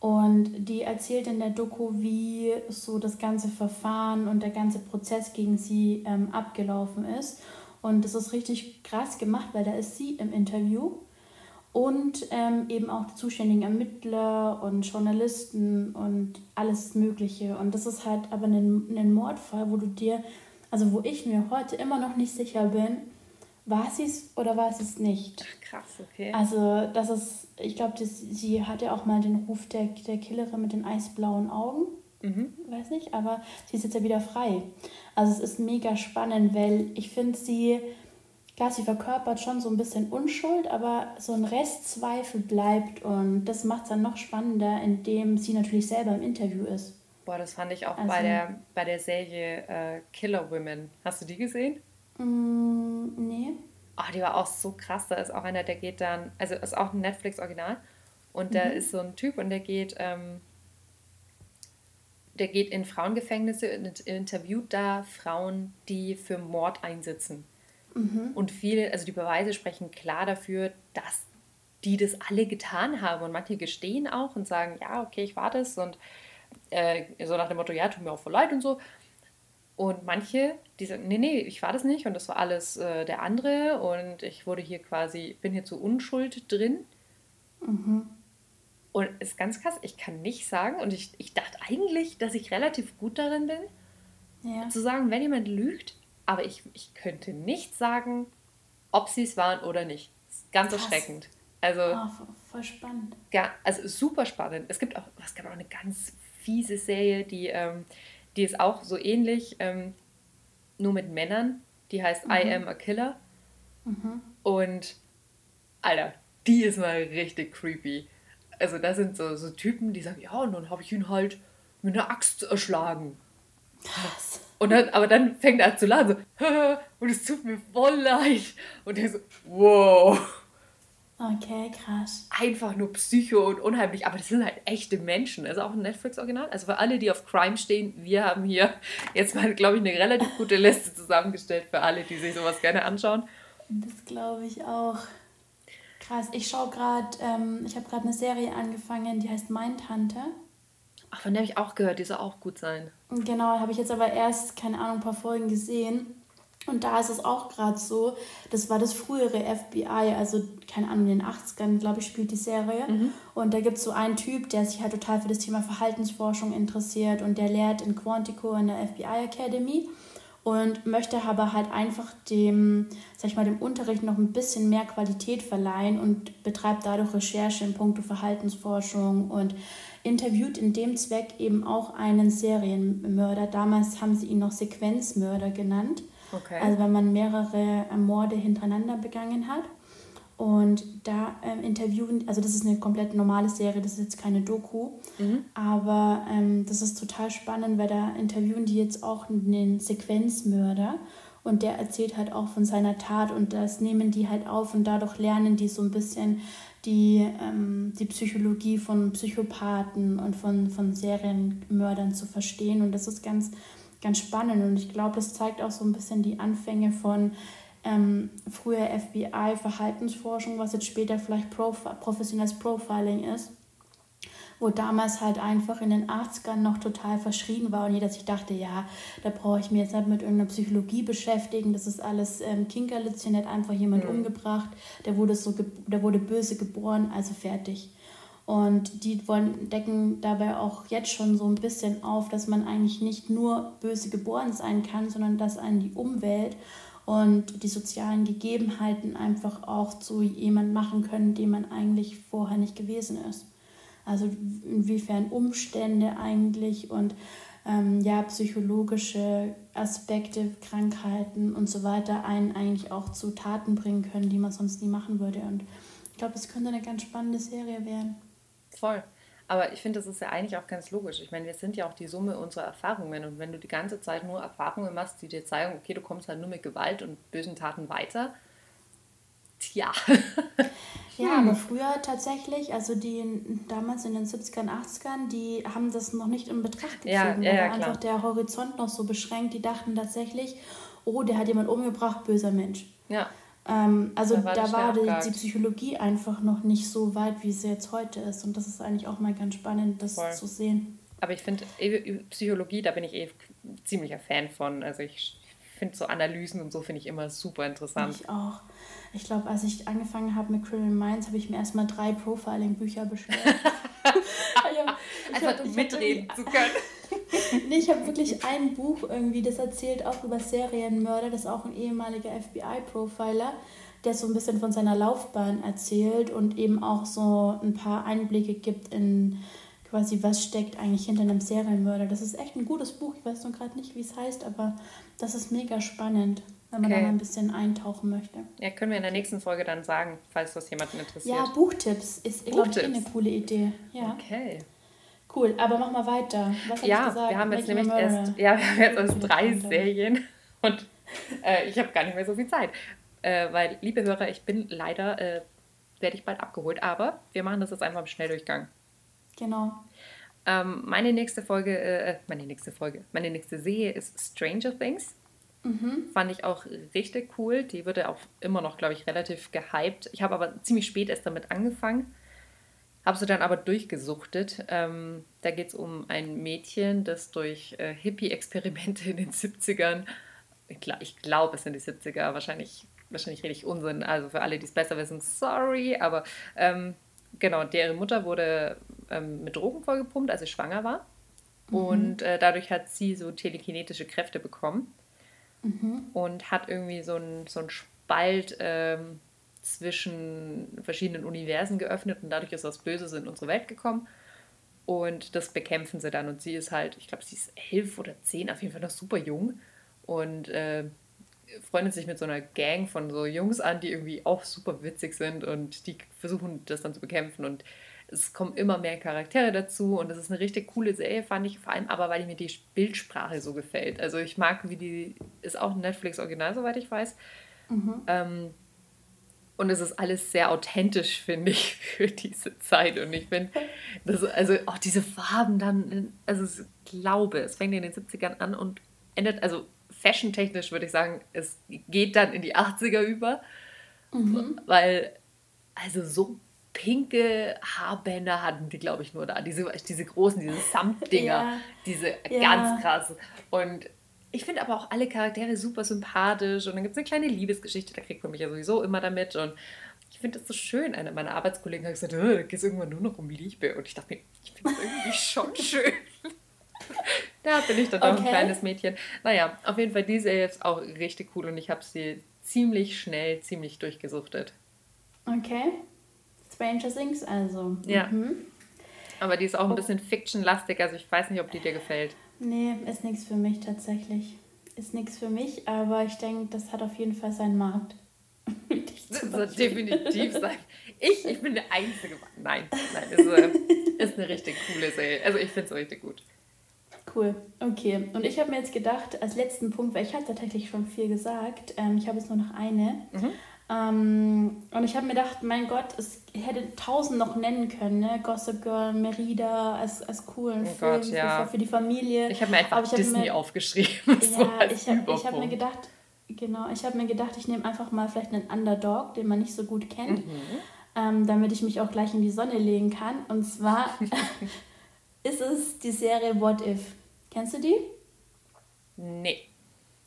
Und die erzählt in der Doku, wie so das ganze Verfahren und der ganze Prozess gegen sie ähm, abgelaufen ist. Und das ist richtig krass gemacht, weil da ist sie im Interview und ähm, eben auch die zuständigen Ermittler und Journalisten und alles Mögliche. Und das ist halt aber ein, ein Mordfall, wo du dir, also wo ich mir heute immer noch nicht sicher bin, war sie es oder war sie es nicht. Ach, krass, okay. Also das ist, ich glaube, sie hatte auch mal den Ruf der, der Killerin mit den eisblauen Augen. Mhm. Weiß nicht, aber sie ist jetzt ja wieder frei. Also es ist mega spannend, weil ich finde sie klar, sie verkörpert schon so ein bisschen Unschuld, aber so ein Restzweifel bleibt und das macht es dann noch spannender, indem sie natürlich selber im Interview ist. Boah, das fand ich auch also, bei, der, bei der Serie äh, Killer Women. Hast du die gesehen? Mm, nee. Oh, die war auch so krass. Da ist auch einer, der geht dann, also ist auch ein Netflix-Original. Und da mhm. ist so ein Typ und der geht, ähm, der geht in Frauengefängnisse und interviewt da Frauen, die für Mord einsitzen. Mhm. Und viele, also die Beweise sprechen klar dafür, dass die das alle getan haben. Und manche gestehen auch und sagen, ja, okay, ich war das. Und äh, so nach dem Motto, ja, tut mir auch voll leid und so. Und manche, die sagen, nee, nee, ich war das nicht und das war alles äh, der andere und ich wurde hier quasi, bin hier zu Unschuld drin. Mhm. Und es ist ganz krass, ich kann nicht sagen, und ich, ich dachte eigentlich, dass ich relativ gut darin bin, ja. zu sagen, wenn jemand lügt, aber ich, ich könnte nicht sagen, ob sie es waren oder nicht. ganz Krass. erschreckend. Also, oh, voll spannend. Ja, also super spannend. Es gibt auch, es gab auch eine ganz fiese Serie, die, ähm, die ist auch so ähnlich, ähm, nur mit Männern. Die heißt mhm. I Am a Killer. Mhm. Und, Alter, die ist mal richtig creepy. Also, da sind so, so Typen, die sagen, ja, und dann habe ich ihn halt mit einer Axt erschlagen. Krass. Und dann, aber dann fängt er an zu lachen, so, und es tut mir voll leid. Und er so, wow. Okay, krass. Einfach nur Psycho und unheimlich, aber das sind halt echte Menschen. Also auch ein Netflix-Original. Also für alle, die auf Crime stehen, wir haben hier jetzt mal, glaube ich, eine relativ gute Liste zusammengestellt für alle, die sich sowas gerne anschauen. Das glaube ich auch. Krass, ich schaue gerade, ähm, ich habe gerade eine Serie angefangen, die heißt Mindhunter. Ach, von der habe ich auch gehört, die soll auch gut sein. Genau, habe ich jetzt aber erst, keine Ahnung, ein paar Folgen gesehen. Und da ist es auch gerade so, das war das frühere FBI, also keine Ahnung, in den 80ern, glaube ich, spielt die Serie. Mhm. Und da gibt es so einen Typ, der sich halt total für das Thema Verhaltensforschung interessiert und der lehrt in Quantico in der FBI Academy und möchte aber halt einfach dem, sag ich mal, dem Unterricht noch ein bisschen mehr Qualität verleihen und betreibt dadurch Recherche in puncto Verhaltensforschung und interviewt in dem Zweck eben auch einen Serienmörder. Damals haben sie ihn noch Sequenzmörder genannt. Okay. Also wenn man mehrere Morde hintereinander begangen hat. Und da ähm, interviewen, also das ist eine komplett normale Serie, das ist jetzt keine Doku, mhm. aber ähm, das ist total spannend, weil da interviewen die jetzt auch einen Sequenzmörder. Und der erzählt halt auch von seiner Tat und das nehmen die halt auf und dadurch lernen die so ein bisschen die, ähm, die Psychologie von Psychopathen und von, von Serienmördern zu verstehen. Und das ist ganz, ganz spannend. Und ich glaube, das zeigt auch so ein bisschen die Anfänge von ähm, früher FBI-Verhaltensforschung, was jetzt später vielleicht Profi professionelles Profiling ist, wo damals halt einfach in den 80ern noch total verschrien war und jeder sich dachte, ja, da brauche ich mir jetzt nicht mit irgendeiner Psychologie beschäftigen, das ist alles ähm, Kinkerlitzchen, hat einfach jemand mhm. umgebracht, der wurde, so der wurde böse geboren, also fertig. Und die wollen, decken dabei auch jetzt schon so ein bisschen auf, dass man eigentlich nicht nur böse geboren sein kann, sondern dass einen die Umwelt und die sozialen Gegebenheiten einfach auch zu jemand machen können, dem man eigentlich vorher nicht gewesen ist. Also inwiefern Umstände eigentlich und ähm, ja, psychologische Aspekte, Krankheiten und so weiter einen eigentlich auch zu Taten bringen können, die man sonst nie machen würde. Und ich glaube, es könnte eine ganz spannende Serie werden. Voll. Aber ich finde, das ist ja eigentlich auch ganz logisch. Ich meine, wir sind ja auch die Summe unserer Erfahrungen. Und wenn du die ganze Zeit nur Erfahrungen machst, die dir zeigen, okay, du kommst halt nur mit Gewalt und bösen Taten weiter, tja. Ja, aber früher tatsächlich, also die damals in den 70ern, 80ern, die haben das noch nicht in Betracht gezogen. Ja, ja, ja, da war einfach der Horizont noch so beschränkt. Die dachten tatsächlich, oh, der hat jemand umgebracht, böser Mensch. Ja. Ähm, also da war, da war die, die, Psychologie einfach noch nicht so weit, wie sie jetzt heute ist. Und das ist eigentlich auch mal ganz spannend, das Voll. zu sehen. Aber ich finde, Psychologie, da bin ich eh ziemlicher Fan von. Also ich finde so Analysen und so finde ich immer super interessant. Ich auch. Ich glaube, als ich angefangen habe mit Criminal Minds, habe ich mir erstmal drei Profiling-Bücher bestellt. Einfach mitreden zu können. nee, ich habe wirklich ein Buch irgendwie, das erzählt auch über Serienmörder, das ist auch ein ehemaliger FBI-Profiler, der so ein bisschen von seiner Laufbahn erzählt und eben auch so ein paar Einblicke gibt in quasi, was steckt eigentlich hinter einem Serienmörder. Das ist echt ein gutes Buch, ich weiß noch gerade nicht, wie es heißt, aber das ist mega spannend wenn man okay. da mal ein bisschen eintauchen möchte. Ja, können wir in der nächsten Folge dann sagen, falls das jemanden interessiert. Ja, Buchtipps ist, glaube ich, eine coole Idee. Ja. Okay. Cool, aber mach mal weiter. Was hab ja, wir haben jetzt nämlich erst, ja, wir haben jetzt erst drei Serien und äh, ich habe gar nicht mehr so viel Zeit. Äh, weil, liebe Hörer, ich bin leider, äh, werde ich bald abgeholt, aber wir machen das jetzt einfach im Schnelldurchgang. Genau. Ähm, meine nächste Folge, äh, meine nächste Folge, meine nächste Serie ist Stranger Things. Mhm. Fand ich auch richtig cool. Die wird ja auch immer noch, glaube ich, relativ gehypt. Ich habe aber ziemlich spät erst damit angefangen. Habe sie dann aber durchgesuchtet. Ähm, da geht es um ein Mädchen, das durch äh, Hippie-Experimente in den 70ern, ich, ich glaube, es sind die 70er, wahrscheinlich, wahrscheinlich rede ich Unsinn. Also für alle, die es besser wissen, sorry. Aber ähm, genau, deren Mutter wurde ähm, mit Drogen vollgepumpt, als sie schwanger war. Mhm. Und äh, dadurch hat sie so telekinetische Kräfte bekommen. Mhm. Und hat irgendwie so einen so Spalt ähm, zwischen verschiedenen Universen geöffnet und dadurch ist das Böse in unsere Welt gekommen. Und das bekämpfen sie dann. Und sie ist halt, ich glaube, sie ist elf oder zehn, auf jeden Fall noch super jung. Und äh, freundet sich mit so einer Gang von so Jungs an, die irgendwie auch super witzig sind und die versuchen das dann zu bekämpfen. Und es kommen immer mehr Charaktere dazu und es ist eine richtig coole Serie, fand ich vor allem aber, weil mir die Bildsprache so gefällt. Also ich mag, wie die, ist auch ein Netflix-Original, soweit ich weiß. Mhm. Ähm, und es ist alles sehr authentisch, finde ich, für diese Zeit. Und ich finde, also auch diese Farben dann, also ich glaube, es fängt in den 70ern an und endet, also fashion-technisch würde ich sagen, es geht dann in die 80er über. Mhm. Weil, also so pinke Haarbänder hatten die, glaube ich, nur da. Diese, diese großen, diese Samtdinger, ja. diese ja. ganz krass. Und ich finde aber auch alle Charaktere super sympathisch und dann gibt es eine kleine Liebesgeschichte, da kriegt man mich ja sowieso immer damit und ich finde das so schön. Eine meiner Arbeitskollegen hat gesagt, da geht es irgendwann nur noch um Liebe und ich dachte mir, ich finde es irgendwie schon schön. da bin ich dann okay. auch ein kleines Mädchen. Naja, auf jeden Fall, die Serie ist auch richtig cool und ich habe sie ziemlich schnell, ziemlich durchgesuchtet. Okay. Stranger Things also. Ja. Mhm. Aber die ist auch ein bisschen fiction-lastig, also ich weiß nicht, ob die dir gefällt. Nee, ist nichts für mich tatsächlich. Ist nichts für mich, aber ich denke, das hat auf jeden Fall seinen Markt. das wird definitiv sein. Ich, ich bin der Einzige. Nein, nein, ist, äh, ist eine richtig coole Serie. Also ich finde es richtig gut. Cool, okay. Und ich habe mir jetzt gedacht, als letzten Punkt, weil ich habe tatsächlich schon viel gesagt, ähm, ich habe jetzt nur noch eine. Mhm. Ähm, und ich habe mir gedacht, mein Gott, es hätte tausend noch nennen können, ne? Gossip Girl, Merida als, als coolen oh Film Gott, ja. für, die Familie. Ich habe mir einfach Disney mir, aufgeschrieben. Ja, so ich habe hab mir gedacht, genau, ich habe mir gedacht, ich nehme einfach mal vielleicht einen Underdog, den man nicht so gut kennt, mhm. ähm, damit ich mich auch gleich in die Sonne legen kann. Und zwar ist es die Serie What If. Kennst du die? Nee.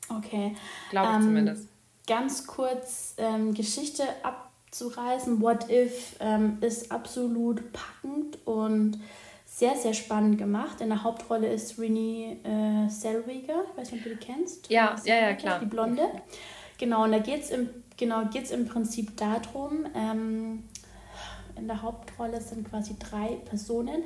Okay. Glaube ähm, zumindest ganz kurz ähm, Geschichte abzureißen. What If ähm, ist absolut packend und sehr, sehr spannend gemacht. In der Hauptrolle ist Renee äh, Zellweger. Ich weiß nicht, ob du die kennst. Ja, ja, ja, klar. Die Blonde. Genau, und da geht es im, genau, im Prinzip darum, ähm, in der Hauptrolle sind quasi drei Personen.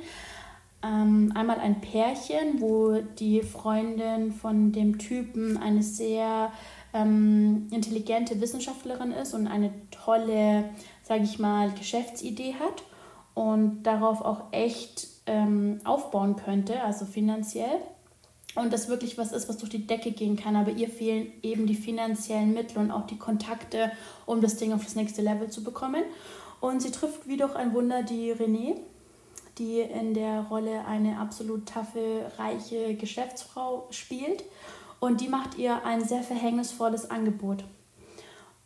Ähm, einmal ein Pärchen, wo die Freundin von dem Typen eine sehr ähm, intelligente Wissenschaftlerin ist und eine tolle, sage ich mal, Geschäftsidee hat und darauf auch echt ähm, aufbauen könnte, also finanziell. Und das wirklich was ist, was durch die Decke gehen kann. Aber ihr fehlen eben die finanziellen Mittel und auch die Kontakte, um das Ding auf das nächste Level zu bekommen. Und sie trifft wie durch ein Wunder die Renée, die in der Rolle eine absolut taffe, reiche Geschäftsfrau spielt und die macht ihr ein sehr verhängnisvolles Angebot.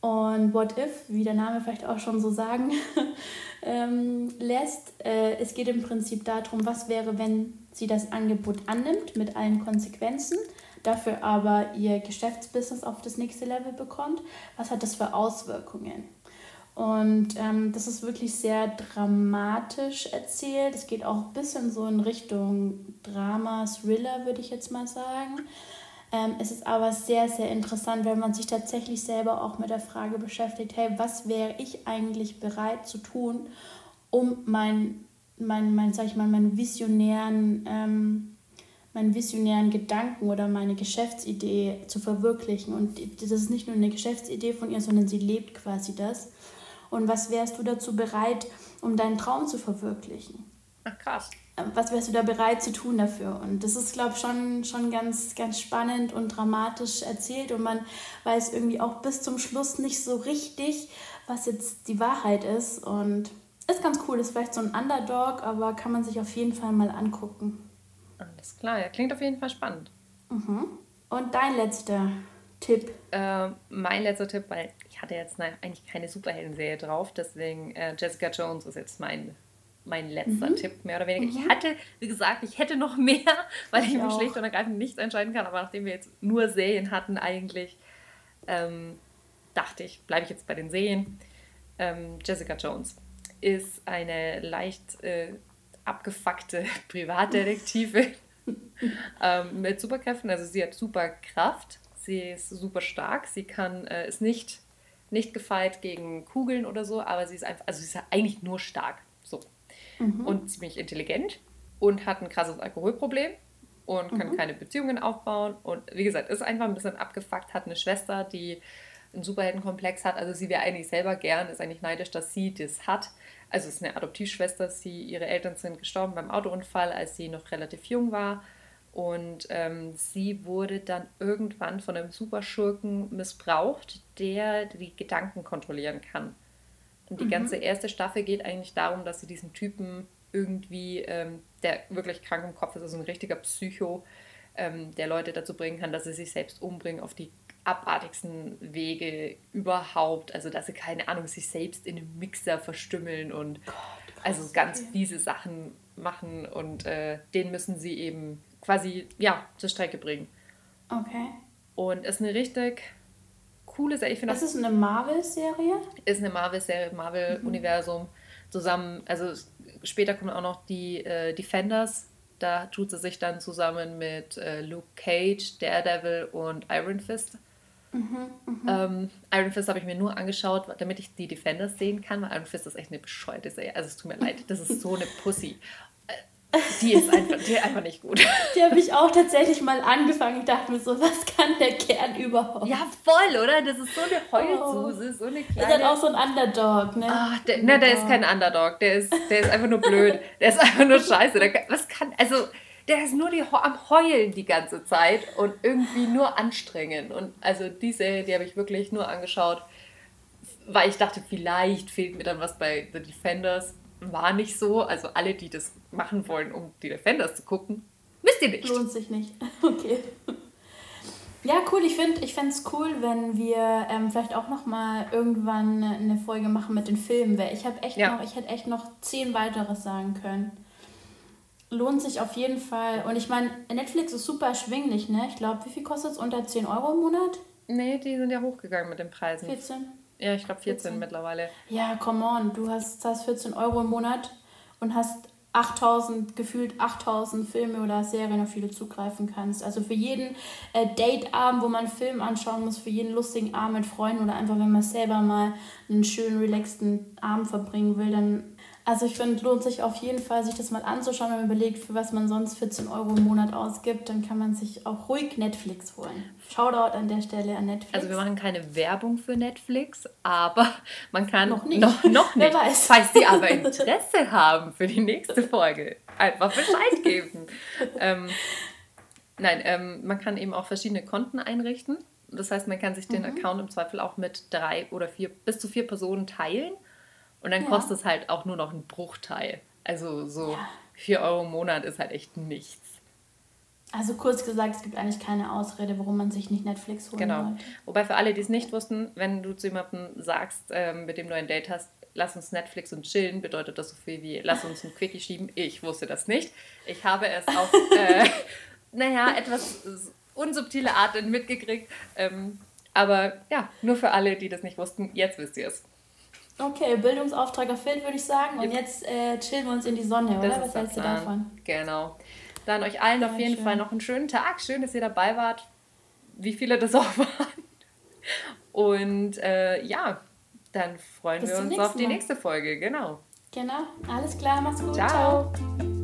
Und What If, wie der Name vielleicht auch schon so sagen ähm, lässt, äh, es geht im Prinzip darum, was wäre, wenn sie das Angebot annimmt mit allen Konsequenzen, dafür aber ihr Geschäftsbusiness auf das nächste Level bekommt. Was hat das für Auswirkungen? Und ähm, das ist wirklich sehr dramatisch erzählt. Es geht auch ein bisschen so in Richtung Drama, Thriller, würde ich jetzt mal sagen. Ähm, es ist aber sehr, sehr interessant, wenn man sich tatsächlich selber auch mit der Frage beschäftigt, hey, was wäre ich eigentlich bereit zu tun, um mein, mein, mein sag ich mal, meinen visionären, ähm, meinen visionären Gedanken oder meine Geschäftsidee zu verwirklichen. Und das ist nicht nur eine Geschäftsidee von ihr, sondern sie lebt quasi das. Und was wärst du dazu bereit, um deinen Traum zu verwirklichen? Ach, krass was wärst du da bereit zu tun dafür? Und das ist, glaube ich, schon, schon ganz, ganz spannend und dramatisch erzählt und man weiß irgendwie auch bis zum Schluss nicht so richtig, was jetzt die Wahrheit ist. Und ist ganz cool, ist vielleicht so ein Underdog, aber kann man sich auf jeden Fall mal angucken. Alles klar, ja, klingt auf jeden Fall spannend. Mhm. Und dein letzter Tipp? Äh, mein letzter Tipp, weil ich hatte jetzt eigentlich keine Superhelden-Serie drauf, deswegen äh, Jessica Jones ist jetzt mein mein letzter mhm. Tipp, mehr oder weniger. Mhm. Ich hatte, wie gesagt, ich hätte noch mehr, weil ich, ich mich schlicht und ergreifend nicht entscheiden kann. Aber nachdem wir jetzt nur Serien hatten, eigentlich, ähm, dachte ich, bleibe ich jetzt bei den Serien. Ähm, Jessica Jones ist eine leicht äh, abgefuckte Privatdetektive ähm, mit Superkräften. Also sie hat Superkraft, sie ist super stark, sie kann, äh, ist nicht, nicht gefeit gegen Kugeln oder so, aber sie ist einfach, also sie ist eigentlich nur stark mhm. und ziemlich intelligent und hat ein krasses Alkoholproblem und kann mhm. keine Beziehungen aufbauen. Und wie gesagt, ist einfach ein bisschen abgefuckt, hat eine Schwester, die einen Superheldenkomplex hat. Also sie wäre eigentlich selber gern, ist eigentlich neidisch, dass sie das hat. Also es ist eine Adoptivschwester, sie, ihre Eltern sind gestorben beim Autounfall, als sie noch relativ jung war. Und ähm, sie wurde dann irgendwann von einem Superschurken missbraucht, der die Gedanken kontrollieren kann. Und die mhm. ganze erste Staffel geht eigentlich darum, dass sie diesen Typen irgendwie, ähm, der wirklich krank im Kopf ist, also ein richtiger Psycho, ähm, der Leute dazu bringen kann, dass sie sich selbst umbringen auf die abartigsten Wege überhaupt. Also, dass sie, keine Ahnung, sich selbst in einem Mixer verstümmeln und Gott, also ganz okay. fiese Sachen machen und äh, den müssen sie eben quasi, ja, zur Strecke bringen. Okay. Und ist eine richtig coole Serie. Ich das ist eine Marvel-Serie? Ist eine Marvel-Serie, Marvel-Universum. Mhm. Zusammen, also später kommen auch noch die äh, Defenders. Da tut sie sich dann zusammen mit äh, Luke Cage, Daredevil und Iron Fist. Mhm, mh. ähm, Iron Fist habe ich mir nur angeschaut, damit ich die Defenders sehen kann, weil Iron Fist ist echt eine bescheuerte Serie. Also es tut mir leid, das ist so eine Pussy. Die ist einfach, die ist einfach nicht gut. Die habe ich auch tatsächlich mal angefangen. Ich dachte mir so, was kann der Kern überhaupt? Ja, voll, oder? Das ist so eine Heulsuse, oh. so eine kleine... Ist halt auch so ein Underdog, ne? Ach, der, ne, der ist kein Underdog. Der ist, der ist einfach nur blöd. Der ist einfach nur scheiße. Der, was kann... Also, der ist nur die, am Heulen die ganze Zeit und irgendwie nur anstrengend. Und also die Serie, die habe ich wirklich nur angeschaut, weil ich dachte, vielleicht fehlt mir dann was bei The Defenders war nicht so. Also alle, die das machen wollen, um die Defenders zu gucken, müsst ihr nicht. Lohnt sich nicht. Okay. Ja, cool. Ich finde es ich cool, wenn wir ähm, vielleicht auch noch mal irgendwann eine Folge machen mit den Filmen. Weil ich habe echt ja. noch, ich hätte echt noch zehn weitere sagen können. Lohnt sich auf jeden Fall. Und ich meine, Netflix ist super erschwinglich, ne? Ich glaube, wie viel kostet es? Unter 10 Euro im Monat? Nee, die sind ja hochgegangen mit den Preisen. 14? Ja, ich glaube 14, 14, mittlerweile. Ja, come on, du hast, zahlst 14 Euro im Monat und hast 8000, gefühlt 8000 Filme oder Serien, auf die du zugreifen kannst. Also für jeden äh, Dateabend, wo man einen Film anschauen muss, für jeden lustigen Abend mit Freunden oder einfach, wenn man selber mal einen schönen, relaxten Abend verbringen will, dann also ich finde, lohnt sich auf jeden Fall, sich das mal anzuschauen, wenn man überlegt, für was man sonst 14 Euro im Monat ausgibt, dann kann man sich auch ruhig Netflix holen. Shoutout an der Stelle an Netflix. Also wir machen keine Werbung für Netflix, aber man kann noch nicht. Noch, noch nicht. Wer weiß. Falls Sie aber Interesse haben für die nächste Folge, einfach Bescheid geben. ähm, nein, ähm, man kann eben auch verschiedene Konten einrichten. Das heißt, man kann sich den mhm. Account im Zweifel auch mit drei oder vier, bis zu vier Personen teilen. Und dann ja. kostet es halt auch nur noch einen Bruchteil. Also so ja. 4 Euro im Monat ist halt echt nichts. Also kurz gesagt, es gibt eigentlich keine Ausrede, warum man sich nicht Netflix holen Genau. Wollte. Wobei für alle, die es nicht wussten, wenn du zu jemandem sagst, ähm, mit dem du ein Date hast, lass uns Netflix und chillen, bedeutet das so viel wie lass uns ein Quickie schieben. Ich wusste das nicht. Ich habe es auf, äh, naja, etwas unsubtile Art mitgekriegt. Ähm, aber ja, nur für alle, die das nicht wussten, jetzt wisst ihr es. Okay, Bildungsauftrag erfüllt, würde ich sagen. Und jetzt äh, chillen wir uns in die Sonne, oder? Was hältst du davon? Genau. Dann euch allen ja, auf jeden schön. Fall noch einen schönen Tag. Schön, dass ihr dabei wart. Wie viele das auch waren. Und äh, ja, dann freuen Bis wir uns auf die nächste Folge. Genau. Genau. Alles klar, mach's gut. Ciao. Ciao.